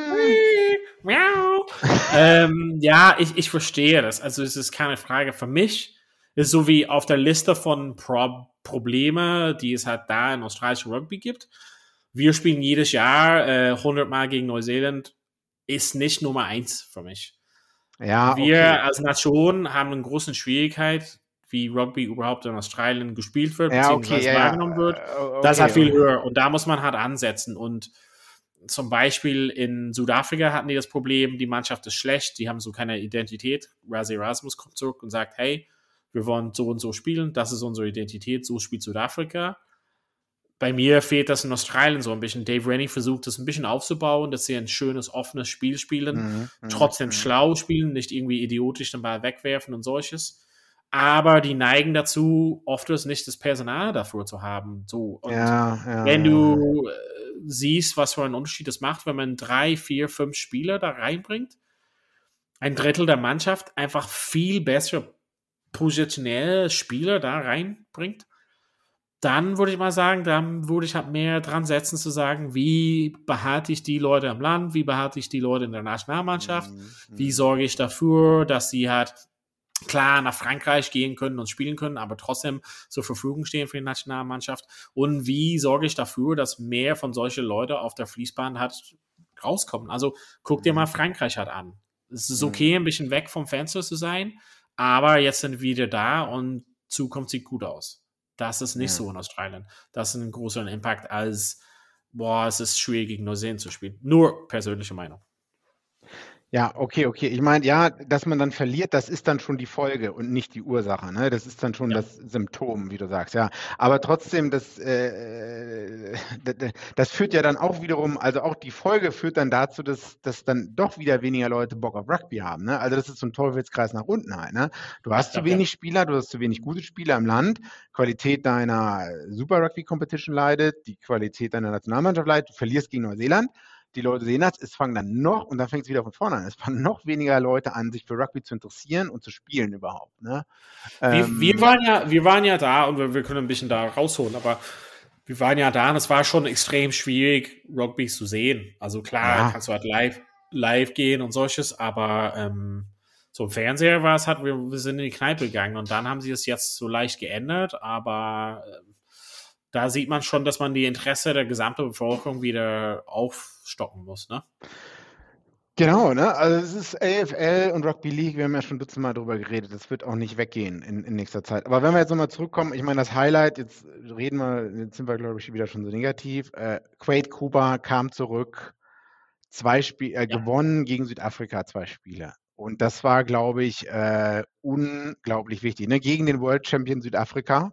Ähm, ja, ich, ich verstehe das. Also es ist keine Frage für mich. Ist so wie auf der Liste von Pro Probleme, die es halt da in australischem Rugby gibt. Wir spielen jedes Jahr äh, 100 Mal gegen Neuseeland. Ist nicht Nummer eins für mich. Ja, Wir okay. als Nation haben eine große Schwierigkeit, wie Rugby überhaupt in Australien gespielt wird, Ja, okay, beziehungsweise ja, ja. wahrgenommen wird. Äh, Das ist halt okay, viel höher und da muss man halt ansetzen. Und zum Beispiel in Südafrika hatten die das Problem, die Mannschaft ist schlecht, die haben so keine Identität. Razi Erasmus kommt zurück und sagt, hey, wir wollen so und so spielen, das ist unsere Identität, so spielt Südafrika. Bei mir fehlt das in Australien so ein bisschen. Dave Rennie versucht das ein bisschen aufzubauen, dass sie ein schönes, offenes Spiel spielen, Mhm, mhm, trotzdem mhm. schlau spielen, nicht irgendwie idiotisch den Ball wegwerfen und solches. Aber die neigen dazu, oft nicht das Personal dafür zu haben. So. Und Ja, ja, wenn du äh, siehst, was für einen Unterschied das macht, wenn man drei, vier, fünf Spieler da reinbringt, ein Drittel der Mannschaft einfach viel bessere positionelle Spieler da reinbringt, dann würde ich mal sagen, dann würde ich halt mehr dran setzen zu sagen, wie behalte ich die Leute im Land, wie behalte ich die Leute in der Nationalmannschaft, Mhm, wie sorge ich dafür, dass sie halt klar nach Frankreich gehen können und spielen können, aber trotzdem zur Verfügung stehen für die Nationalmannschaft? Und wie sorge ich dafür, dass mehr von solchen Leuten auf der Fließbahn halt rauskommen? Also guck dir mal Frankreich halt an. Es ist okay, ein bisschen weg vom Fenster zu sein, aber jetzt sind wir wieder da und Zukunft sieht gut aus. Das ist nicht Ja. so in Australien. Das ist ein größerer Impact als, boah, es ist schwierig gegen Neuseeland zu spielen. Nur persönliche Meinung. Ja, okay, okay. Ich meine, ja, dass man dann verliert, das ist dann schon die Folge und nicht die Ursache. Ne? Das ist dann schon Ja. das Symptom, wie du sagst, ja. Aber trotzdem, das, äh, d- d- das führt ja dann auch wiederum, also auch die Folge führt dann dazu, dass, dass dann doch wieder weniger Leute Bock auf Rugby haben. Ne? Also das ist so ein Teufelskreis nach unten halt. Ne? Du hast zu Ja, ja. wenig Spieler, du hast zu wenig gute Spieler im Land, Qualität deiner Super Rugby Competition leidet, die Qualität deiner Nationalmannschaft leidet, du verlierst gegen Neuseeland die Leute sehen das, es fangen dann noch, und dann fängt es wieder von vorne an, es fangen noch weniger Leute an, sich für Rugby zu interessieren und zu spielen überhaupt. Ne? Wir, Ähm, wir, waren ja, wir waren ja da und wir, wir können ein bisschen da rausholen, aber wir waren ja da und es war schon extrem schwierig, Rugby zu sehen. Also klar, Ja. kannst du halt live, live gehen und solches, aber ähm, so im Fernseher war es halt, wir, wir sind in die Kneipe gegangen und dann haben sie es jetzt so leicht geändert, aber da sieht man schon, dass man die Interesse der gesamten Bevölkerung wieder aufstocken muss, ne? Genau, ne? Also es ist AFL und Rugby League, wir haben ja schon dutzendmal drüber geredet, das wird auch nicht weggehen in, in nächster Zeit. Aber wenn wir jetzt nochmal zurückkommen, ich meine, das Highlight, jetzt reden wir, jetzt sind wir, glaube ich, wieder schon so negativ. Äh, Quade Cooper kam zurück, zwei Spiele, äh, Ja. gewonnen gegen Südafrika, zwei Spiele. Und das war, glaube ich, äh, unglaublich wichtig. Ne? Gegen den World Champion Südafrika,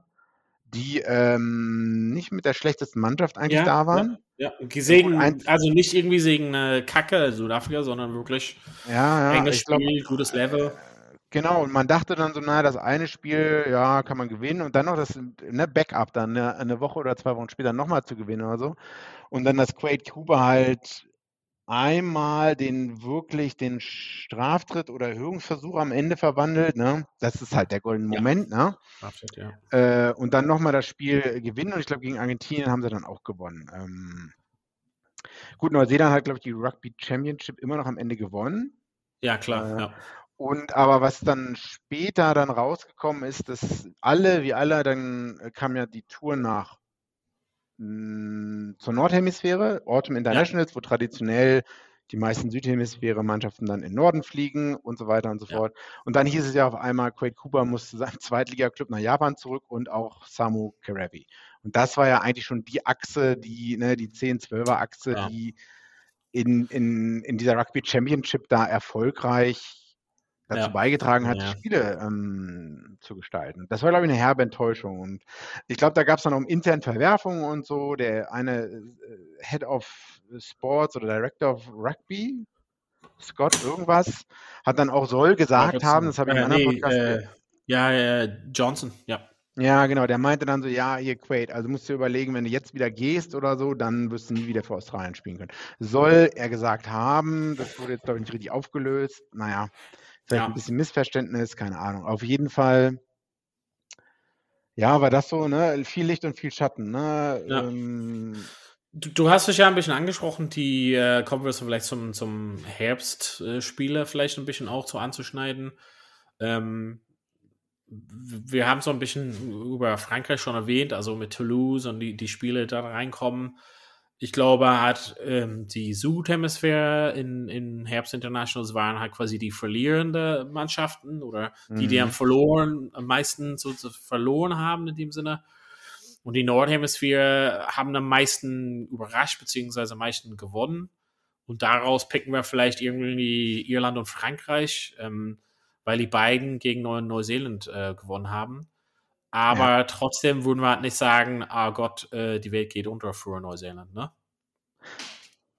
die ähm, nicht mit der schlechtesten Mannschaft eigentlich da waren. Ja, ja. Gegen, Ein- also nicht irgendwie gegen eine Kacke Südafrika, sondern wirklich Ja, ja, enges Spiel, gutes Level. Genau, und man dachte dann so, na, das eine Spiel, ja, kann man gewinnen und dann noch das ne, Backup dann ne, eine Woche oder zwei Wochen später nochmal zu gewinnen oder so. Und dann das Quade Cooper halt einmal den wirklich den Straftritt oder Erhöhungsversuch am Ende verwandelt, ne? Das ist halt der goldene Ja. Moment, ne? Absolut, ja. Äh, und dann nochmal das Spiel gewinnen und ich glaube, gegen Argentinien haben sie dann auch gewonnen. Ähm, gut, Neuseeland hat, glaube ich, die Rugby Championship immer noch am Ende gewonnen. Ja, klar. Äh, ja. Und aber was dann später dann rausgekommen ist, dass alle, wie alle, dann kam ja die Tour nach mh, zur Nordhemisphäre, Autumn Internationals, ja. wo traditionell die meisten Südhemisphäre-Mannschaften dann in Norden fliegen und so weiter und so ja. fort. Und dann hieß es ja auf einmal, Quade Cooper musste seinem Zweitliga-Club nach Japan zurück und auch Samu Kerevi. Und das war ja eigentlich schon die Achse, die, ne, die 10-12er-Achse, ja. die in, in, in dieser Rugby Championship da erfolgreich dazu ja. beigetragen hat, ja. Spiele ähm, zu gestalten. Das war, glaube ich, eine herbe Enttäuschung. Und ich glaube, da gab es dann auch intern Verwerfungen und so. Der eine äh, Head of Sports oder Director of Rugby, Scott irgendwas, hat dann auch soll gesagt ja, haben, das habe ich in einem nee, Podcast äh, Ja, äh, Johnson, ja. Ja, genau, der meinte dann so, ja, hier Quaid, also musst du dir überlegen, wenn du jetzt wieder gehst oder so, dann wirst du nie wieder für Australien spielen können. Soll er gesagt haben, das wurde jetzt, glaube ich, nicht richtig aufgelöst. Naja, Vielleicht ja. ein bisschen Missverständnis, keine Ahnung. Auf jeden Fall, ja, war das so, ne? Viel Licht und viel Schatten, ne? Ja. Ähm, du, du, hast dich ja ein bisschen angesprochen, die äh, kommen wir so vielleicht zum, zum Herbstspiele äh, vielleicht ein bisschen auch so anzuschneiden. Ähm, wir haben so ein bisschen über Frankreich schon erwähnt, also mit Toulouse und die, die Spiele da reinkommen ich glaube, hat ähm, die Südhemisphäre in, in Herbst Internationals waren halt quasi die verlierende Mannschaften oder die, die am mhm. verloren, am meisten so, so verloren haben in dem Sinne. Und die Nordhemisphäre haben am meisten überrascht, beziehungsweise am meisten gewonnen. Und daraus picken wir vielleicht irgendwie Irland und Frankreich, ähm, weil die beiden gegen Neu Neuseeland äh, gewonnen haben. Aber ja. trotzdem würden wir halt nicht sagen, ah Gott, äh, die Welt geht unter für Neuseeland, ne?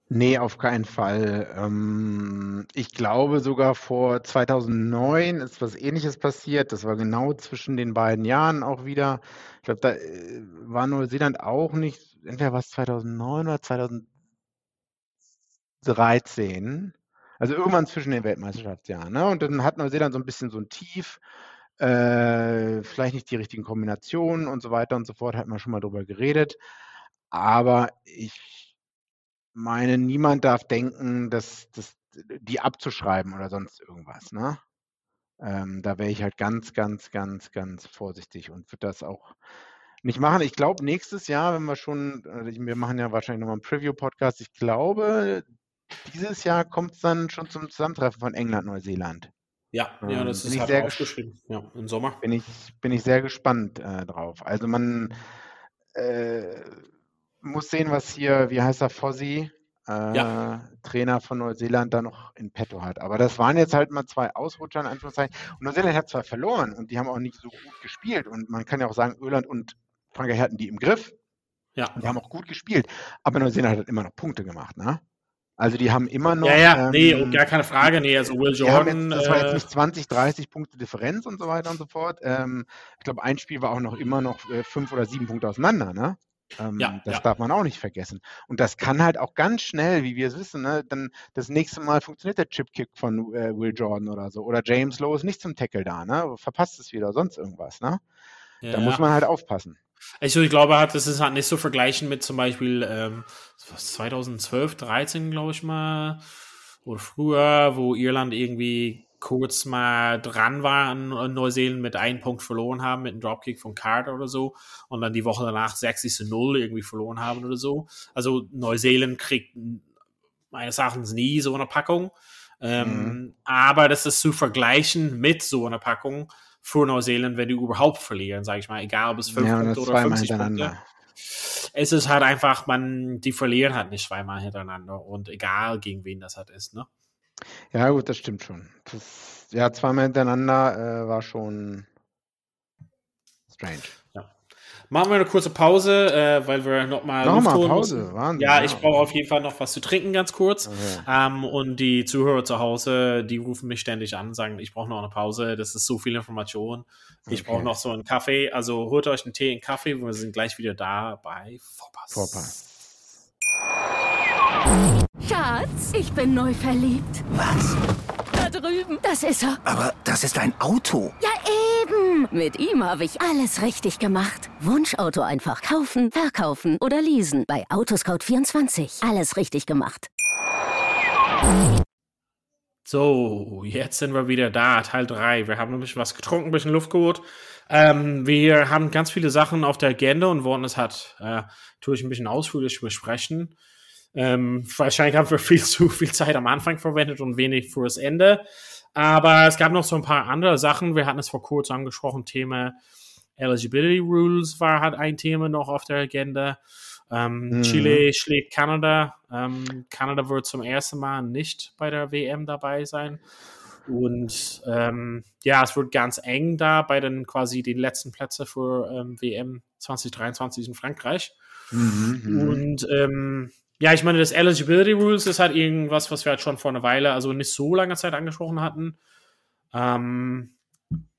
Nee, auf keinen Fall. Ähm, ich glaube sogar vor 2009 ist was Ähnliches passiert. Das war genau zwischen den beiden Jahren auch wieder. Ich glaube, da äh, war Neuseeland auch nicht, entweder war es 2009 oder 2013. Also irgendwann zwischen den Weltmeisterschaftsjahren. Ne? Und dann hat Neuseeland so ein bisschen so ein Tief äh, vielleicht nicht die richtigen Kombinationen und so weiter und so fort, hat man schon mal drüber geredet. Aber ich meine, niemand darf denken, dass, dass die abzuschreiben oder sonst irgendwas. Ne? Ähm, da wäre ich halt ganz, ganz, ganz, ganz vorsichtig und würde das auch nicht machen. Ich glaube, nächstes Jahr, wenn wir schon, also wir machen ja wahrscheinlich nochmal einen Preview-Podcast, ich glaube, dieses Jahr kommt es dann schon zum Zusammentreffen von England, Neuseeland. Ja, ja, ähm, das ist halt sehr aufgeschrieben. Ja, im Sommer. Bin ich, bin ich sehr gespannt äh, drauf. Also man äh, muss sehen, was hier, wie heißt er, Fossi, äh, ja. Trainer von Neuseeland, da noch in petto hat. Aber das waren jetzt halt mal zwei Ausrutscher in Anführungszeichen. Und Neuseeland hat zwar verloren und die haben auch nicht so gut gespielt. Und man kann ja auch sagen, Irland und Frankreich hatten die im Griff. Ja. Und die haben auch gut gespielt. Aber Neuseeland hat halt immer noch Punkte gemacht, ne? Also die haben immer noch. Ja, ja, ähm, nee, gar keine Frage. Nee, also Will Jordan. Jetzt, das war jetzt nicht 20, 30 Punkte Differenz und so weiter und so fort. Ähm, ich glaube, ein Spiel war auch noch immer noch äh, fünf oder sieben Punkte auseinander, ne? Ähm, ja, das ja. darf man auch nicht vergessen. Und das kann halt auch ganz schnell, wie wir es wissen, ne, dann das nächste Mal funktioniert der Chipkick von äh, Will Jordan oder so. Oder James Lowe ist nicht zum Tackle da, ne? Verpasst es wieder, sonst irgendwas, ne? Ja, da muss man halt aufpassen. Also ich glaube, das ist halt nicht so vergleichen mit zum Beispiel ähm, 2012, 13, glaube ich mal, oder früher, wo Irland irgendwie kurz mal dran war an Neuseeland mit einem Punkt verloren haben, mit einem Dropkick von Carter oder so, und dann die Woche danach 60 zu 0 irgendwie verloren haben oder so. Also Neuseeland kriegt meines Erachtens nie so eine Packung. Ähm, mhm. Aber das ist zu vergleichen mit so einer Packung, für Neuseeland, wenn die überhaupt verlieren, sage ich mal, egal ob es 5 ja, Punkte oder 50 Punkte. Es ist halt einfach, man, die verlieren halt nicht zweimal hintereinander und egal gegen wen das halt ist, ne? Ja, gut, das stimmt schon. Das, ja, zweimal hintereinander äh, war schon strange. Machen wir eine kurze Pause, äh, weil wir nochmal noch mal Pause, Wahnsinn, ja, ich brauche auf jeden Fall noch was zu trinken, ganz kurz. Okay. Ähm, und die Zuhörer zu Hause, die rufen mich ständig an, sagen, ich brauche noch eine Pause, das ist so viel Information. Ich okay. brauche noch so einen Kaffee. Also holt euch einen Tee, einen Kaffee, wir sind gleich wieder da bei Vorpass. Vorpass. Schatz, ich bin neu verliebt. Was? Da drüben. Das ist er. Aber das ist ein Auto. Ja, eben. Mit ihm habe ich alles richtig gemacht. Wunschauto einfach kaufen, verkaufen oder leasen. Bei Autoscout24. Alles richtig gemacht. So, jetzt sind wir wieder da, Teil 3. Wir haben ein bisschen was getrunken, ein bisschen Luft geholt. Ähm, wir haben ganz viele Sachen auf der Agenda und wollen es halt äh, durch ein bisschen ausführlich besprechen. Ähm, wahrscheinlich haben wir viel zu viel Zeit am Anfang verwendet und wenig fürs Ende. Aber es gab noch so ein paar andere Sachen. Wir hatten es vor kurzem angesprochen, Thema Eligibility Rules war halt ein Thema noch auf der Agenda. Ähm, mhm. Chile schlägt Kanada. Ähm, Kanada wird zum ersten Mal nicht bei der WM dabei sein. Und ähm, ja, es wird ganz eng da bei den quasi den letzten Plätzen für ähm, WM 2023 in Frankreich. Mhm, mhm, und ähm, ja, ich meine, das Eligibility Rules ist halt irgendwas, was wir halt schon vor einer Weile, also nicht so lange Zeit angesprochen hatten. Ähm,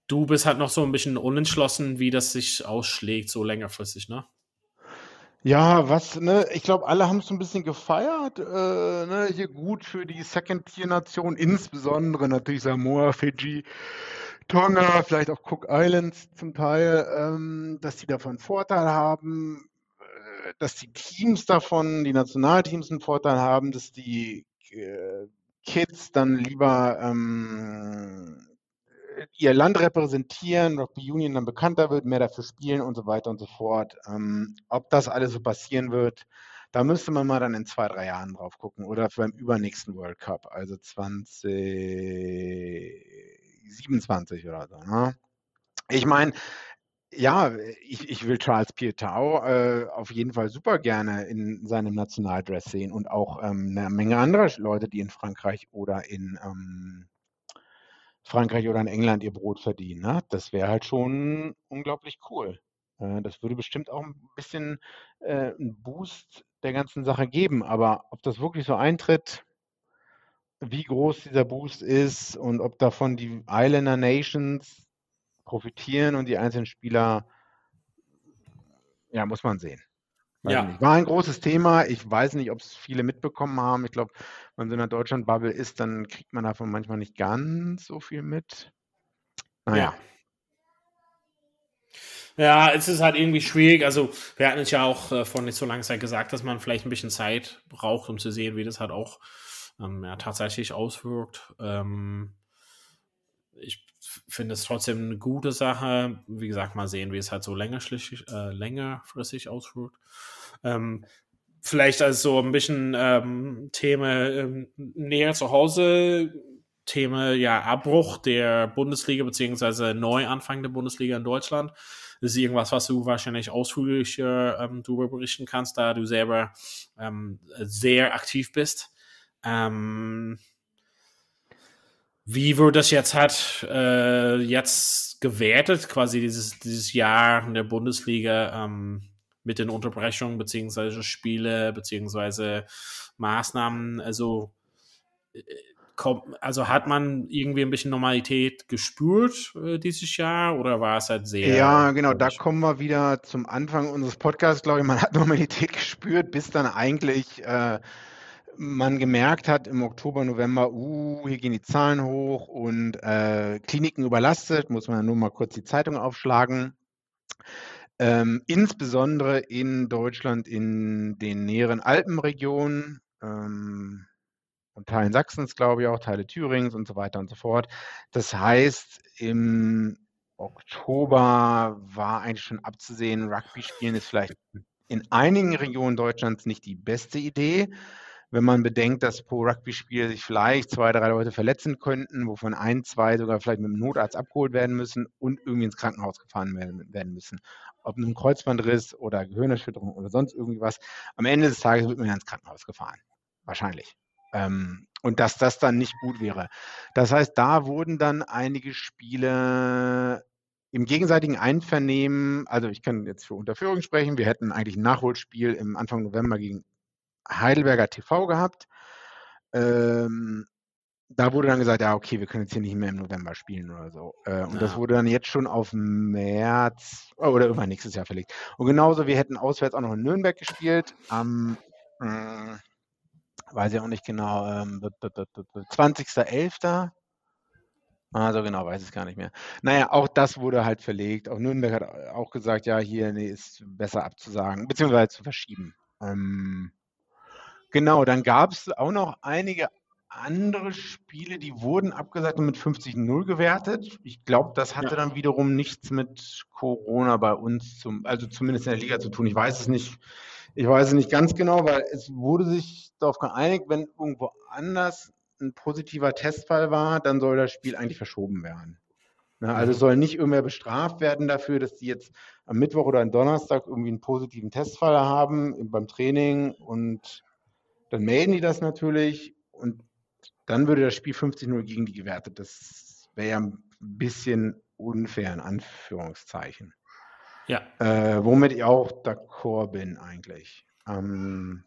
du bist halt noch so ein bisschen unentschlossen, wie das sich ausschlägt, so längerfristig, ne? Ja, was, ne, ich glaube, alle haben es so ein bisschen gefeiert, äh, ne, hier gut für die Second-Tier-Nation, insbesondere natürlich Samoa, Fiji, Tonga, vielleicht auch Cook Islands zum Teil, ähm, dass die davon Vorteil haben, dass die Teams davon, die Nationalteams einen Vorteil haben, dass die äh, Kids dann lieber ähm, ihr Land repräsentieren, Rugby Union dann bekannter wird, mehr dafür spielen und so weiter und so fort. Ähm, ob das alles so passieren wird, da müsste man mal dann in zwei, drei Jahren drauf gucken oder beim übernächsten World Cup, also 2027 oder so. Ne? Ich meine, ja, ich, ich will Charles Pietau äh, auf jeden Fall super gerne in seinem Nationaldress sehen und auch ähm, eine Menge anderer Leute, die in Frankreich oder in ähm, Frankreich oder in England ihr Brot verdienen. Ne? Das wäre halt schon unglaublich cool. Äh, das würde bestimmt auch ein bisschen äh, einen Boost der ganzen Sache geben. Aber ob das wirklich so eintritt, wie groß dieser Boost ist und ob davon die Islander Nations profitieren und die einzelnen Spieler, ja, muss man sehen. ja. War ein großes Thema. Ich weiß nicht, ob es viele mitbekommen haben. Ich glaube, wenn man so in der Deutschland-Bubble ist, dann kriegt man davon manchmal nicht ganz so viel mit. Naja. Ja. ja, es ist halt irgendwie schwierig. Also, wir hatten es ja auch äh, vor nicht so langer Zeit gesagt, dass man vielleicht ein bisschen Zeit braucht, um zu sehen, wie das halt auch ähm, ja, tatsächlich auswirkt. Ähm, ich finde es trotzdem eine gute Sache. Wie gesagt, mal sehen, wie es halt so längerfristig, äh, längerfristig auswirkt. Ähm, vielleicht als so ein bisschen ähm, Thema ähm, näher zu Hause, Thema ja Abbruch der Bundesliga beziehungsweise Neuanfang der Bundesliga in Deutschland. Das ist irgendwas, was du wahrscheinlich ausführlicher ähm, darüber berichten kannst, da du selber ähm, sehr aktiv bist. Ähm, wie wird das jetzt hat äh, jetzt gewertet, quasi dieses, dieses Jahr in der Bundesliga? Ähm, mit den Unterbrechungen beziehungsweise Spiele beziehungsweise Maßnahmen. Also äh, also hat man irgendwie ein bisschen Normalität gespürt äh, dieses Jahr oder war es halt sehr? Ja, genau, da kommen wir wieder zum Anfang unseres Podcasts, glaube ich. Man hat Normalität gespürt, bis dann eigentlich äh, man gemerkt hat im Oktober, November, uh, hier gehen die Zahlen hoch und äh, Kliniken überlastet, muss man nur mal kurz die Zeitung aufschlagen. Ähm, insbesondere in Deutschland in den näheren Alpenregionen ähm, und Teilen Sachsens, glaube ich auch, Teile Thürings und so weiter und so fort. Das heißt, im Oktober war eigentlich schon abzusehen, Rugby spielen ist vielleicht in einigen Regionen Deutschlands nicht die beste Idee. Wenn man bedenkt, dass pro Rugby-Spiel sich vielleicht zwei, drei Leute verletzen könnten, wovon ein, zwei sogar vielleicht mit dem Notarzt abgeholt werden müssen und irgendwie ins Krankenhaus gefahren werden müssen ob nun Kreuzbandriss oder Gehirnerschütterung oder sonst irgendwas. Am Ende des Tages wird man ja ins Krankenhaus gefahren. Wahrscheinlich. Ähm, und dass das dann nicht gut wäre. Das heißt, da wurden dann einige Spiele im gegenseitigen Einvernehmen, also ich kann jetzt für Unterführung sprechen, wir hätten eigentlich ein Nachholspiel im Anfang November gegen Heidelberger TV gehabt. Ähm, da wurde dann gesagt, ja, okay, wir können jetzt hier nicht mehr im November spielen oder so. Äh, und ja. das wurde dann jetzt schon auf März oh, oder immer nächstes Jahr verlegt. Und genauso, wir hätten auswärts auch noch in Nürnberg gespielt am, äh, weiß ich auch nicht genau, ähm, 20.11. Also genau, weiß ich gar nicht mehr. Naja, auch das wurde halt verlegt. Auch Nürnberg hat auch gesagt, ja, hier nee, ist besser abzusagen, beziehungsweise zu verschieben. Ähm, genau, dann gab es auch noch einige andere Spiele, die wurden abgesagt und mit 50-0 gewertet. Ich glaube, das hatte ja. dann wiederum nichts mit Corona bei uns, zum, also zumindest in der Liga zu tun. Ich weiß es nicht. Ich weiß es nicht ganz genau, weil es wurde sich darauf geeinigt, wenn irgendwo anders ein positiver Testfall war, dann soll das Spiel eigentlich verschoben werden. Na, also mhm. soll nicht irgendwer bestraft werden dafür, dass die jetzt am Mittwoch oder am Donnerstag irgendwie einen positiven Testfall haben beim Training und dann melden die das natürlich und dann würde das Spiel 50-0 gegen die gewertet. Das wäre ja ein bisschen unfair in Anführungszeichen. Ja. Äh, womit ich auch d'accord bin eigentlich. Ähm,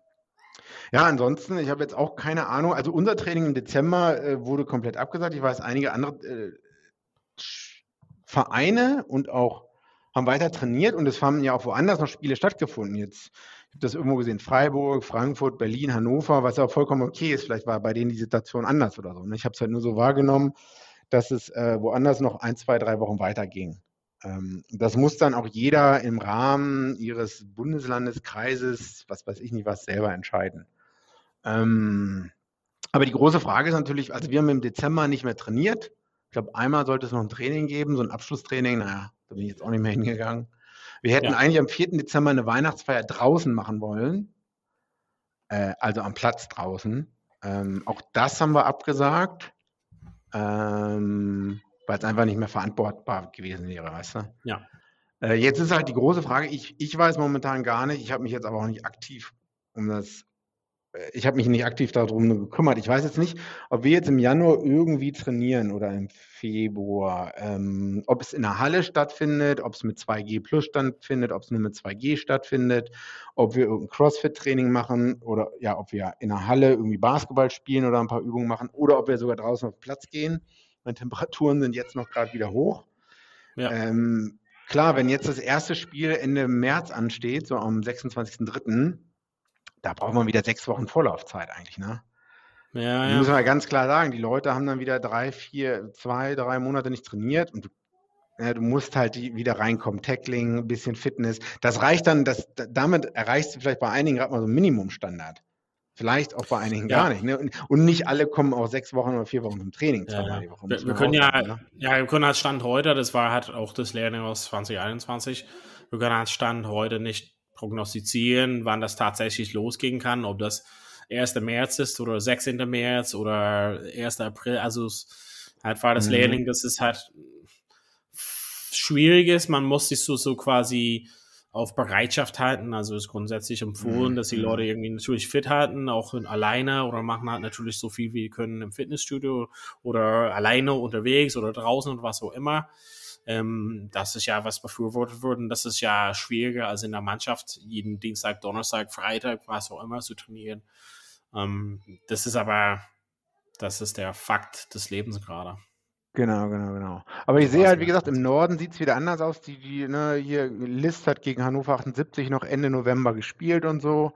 ja, ansonsten, ich habe jetzt auch keine Ahnung. Also unser Training im Dezember äh, wurde komplett abgesagt. Ich weiß, einige andere äh, Vereine und auch haben weiter trainiert und es haben ja auch woanders noch Spiele stattgefunden. Jetzt ich habe das irgendwo gesehen, Freiburg, Frankfurt, Berlin, Hannover, was ja auch vollkommen okay ist. Vielleicht war bei denen die Situation anders oder so. Ne? Ich habe es halt nur so wahrgenommen, dass es äh, woanders noch ein, zwei, drei Wochen weiterging. Ähm, das muss dann auch jeder im Rahmen ihres Bundeslandes, Kreises, was weiß ich nicht was, selber entscheiden. Ähm, aber die große Frage ist natürlich, also wir haben im Dezember nicht mehr trainiert. Ich glaube, einmal sollte es noch ein Training geben, so ein Abschlusstraining. Naja, da bin ich jetzt auch nicht mehr hingegangen. Wir hätten ja. eigentlich am 4. Dezember eine Weihnachtsfeier draußen machen wollen. Äh, also am Platz draußen. Ähm, auch das haben wir abgesagt. Ähm, weil es einfach nicht mehr verantwortbar gewesen wäre, weißt du? Ja. Äh, jetzt ist halt die große Frage, ich, ich weiß momentan gar nicht, ich habe mich jetzt aber auch nicht aktiv um das ich habe mich nicht aktiv darum gekümmert. Ich weiß jetzt nicht, ob wir jetzt im Januar irgendwie trainieren oder im Februar, ähm, ob es in der Halle stattfindet, ob es mit 2G Plus stattfindet, ob es nur mit 2G stattfindet, ob wir irgendein CrossFit-Training machen oder ja, ob wir in der Halle irgendwie Basketball spielen oder ein paar Übungen machen oder ob wir sogar draußen auf den Platz gehen. Meine Temperaturen sind jetzt noch gerade wieder hoch. Ja. Ähm, klar, wenn jetzt das erste Spiel Ende März ansteht, so am 26.03., da braucht man wieder sechs Wochen Vorlaufzeit eigentlich, ne? Ja, ja. Muss man ganz klar sagen, die Leute haben dann wieder drei, vier, zwei, drei Monate nicht trainiert und du, ja, du musst halt wieder reinkommen. Tackling, ein bisschen Fitness. Das reicht dann, das, damit erreichst du vielleicht bei einigen gerade mal so einen Minimumstandard. Vielleicht auch bei einigen ja. gar nicht. Ne? Und, nicht alle kommen auch sechs Wochen oder vier Wochen zum Training. Ja, Woche, wir, wir können ja, ne? ja, wir können als Stand heute, das war halt auch das Lehrling aus 2021, wir können als Stand heute nicht prognostizieren, wann das tatsächlich losgehen kann, ob das 1. März ist oder 16. März oder 1. April. Also es halt war das mhm. Lehrling, das ist halt schwierig ist. Man muss sich so, so quasi auf Bereitschaft halten. Also ist grundsätzlich empfohlen, mhm. dass die mhm. Leute irgendwie natürlich fit halten, auch alleine oder machen halt natürlich so viel wie können im Fitnessstudio oder alleine unterwegs oder draußen und was auch immer. Ähm, das ist ja, was befürwortet wurde. Und das ist ja schwieriger als in der Mannschaft, jeden Dienstag, Donnerstag, Freitag, was auch immer zu trainieren. Ähm, das ist aber, das ist der Fakt des Lebens gerade. Genau, genau, genau. Aber ich sehe halt, wie gesagt, im Norden sieht es wieder anders aus. Die, die, ne, hier, List hat gegen Hannover 78 noch Ende November gespielt und so.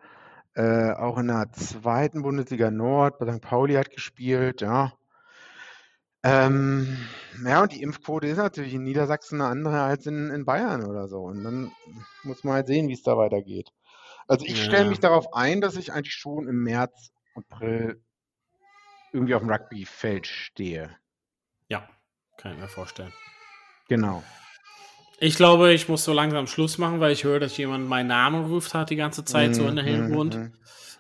Äh, auch in der zweiten Bundesliga Nord, bei St. Pauli hat gespielt, ja. Ähm, ja, und die Impfquote ist natürlich in Niedersachsen eine andere als in, in Bayern oder so. Und dann muss man halt sehen, wie es da weitergeht. Also ich ja. stelle mich darauf ein, dass ich eigentlich schon im März, April irgendwie auf dem Rugbyfeld stehe. Ja, kann ich mir vorstellen. Genau. Ich glaube, ich muss so langsam Schluss machen, weil ich höre, dass jemand meinen Namen ruft hat die ganze Zeit mm, so in der Hintergrund. Mm,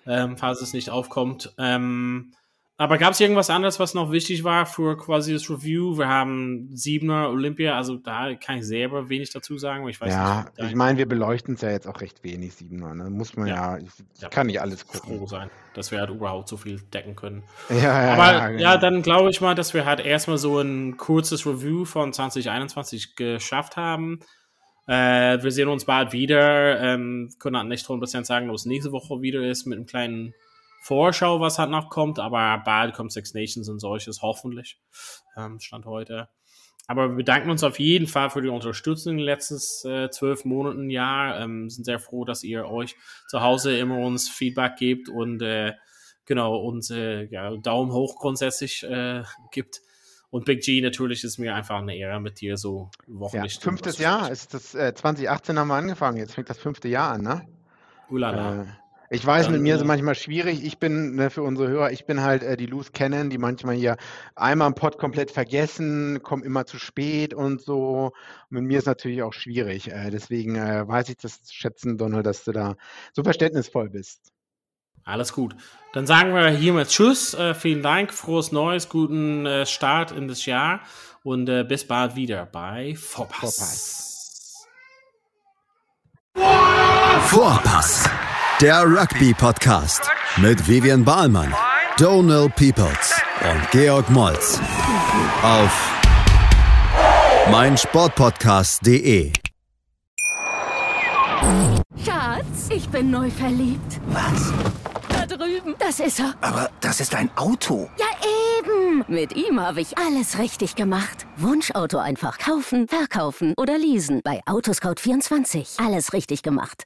ähm, falls es nicht aufkommt. Ähm, aber gab es irgendwas anderes, was noch wichtig war für quasi das Review? Wir haben Siebener Olympia, also da kann ich selber wenig dazu sagen, ich weiß ja, nicht. ich meine, wir beleuchten es ja jetzt auch recht wenig, Siebener. Ne? Muss man ja, ja ich, ja, kann nicht alles gucken. Froh sein, dass wir halt überhaupt so viel decken können. Ja, ja, Aber ja, genau. ja dann glaube ich mal, dass wir halt erstmal so ein kurzes Review von 2021 geschafft haben. Äh, wir sehen uns bald wieder. Ähm, können halt nicht 100% sagen, ob es nächste Woche wieder ist mit einem kleinen Vorschau, was halt noch kommt, aber bald kommt Six Nations und solches, hoffentlich, ähm, Stand heute. Aber wir bedanken uns auf jeden Fall für die Unterstützung in den letzten äh, zwölf Monaten, Jahr. Ähm, sind sehr froh, dass ihr euch zu Hause immer uns Feedback gebt und äh, genau uns äh, ja, Daumen hoch grundsätzlich äh, gibt. Und Big G, natürlich ist mir einfach eine Ehre mit dir so wochenlich. Ja, fünftes Jahr ist das, äh, 2018 haben wir angefangen, jetzt fängt das fünfte Jahr an, ne? Ulala. Äh, Ich weiß, Dann, mit mir ist es manchmal schwierig. Ich bin, ne, für unsere Hörer, ich bin halt äh, die Loose Cannon, die manchmal hier einmal im Pod komplett vergessen, kommen immer zu spät und so. Und mit mir ist es natürlich auch schwierig. Äh, deswegen äh, weiß ich das zu schätzen, Donald, dass du da so verständnisvoll bist. Alles gut. Dann sagen wir hiermit Tschüss. Äh, vielen Dank, frohes Neues, guten äh, Start in das Jahr und äh, bis bald wieder bei Vorpass. Vorpass. Vorpass. Der Rugby-Podcast mit Vivian Bahlmann, Donal Peoples und Georg Moltz auf meinsportpodcast.de. Schatz, ich bin neu verliebt. Was? Da drüben. Das ist er. Aber das ist ein Auto. Ja, eben. Mit ihm habe ich alles richtig gemacht. Wunschauto einfach kaufen, verkaufen oder leasen. Bei Autoscout24. Alles richtig gemacht.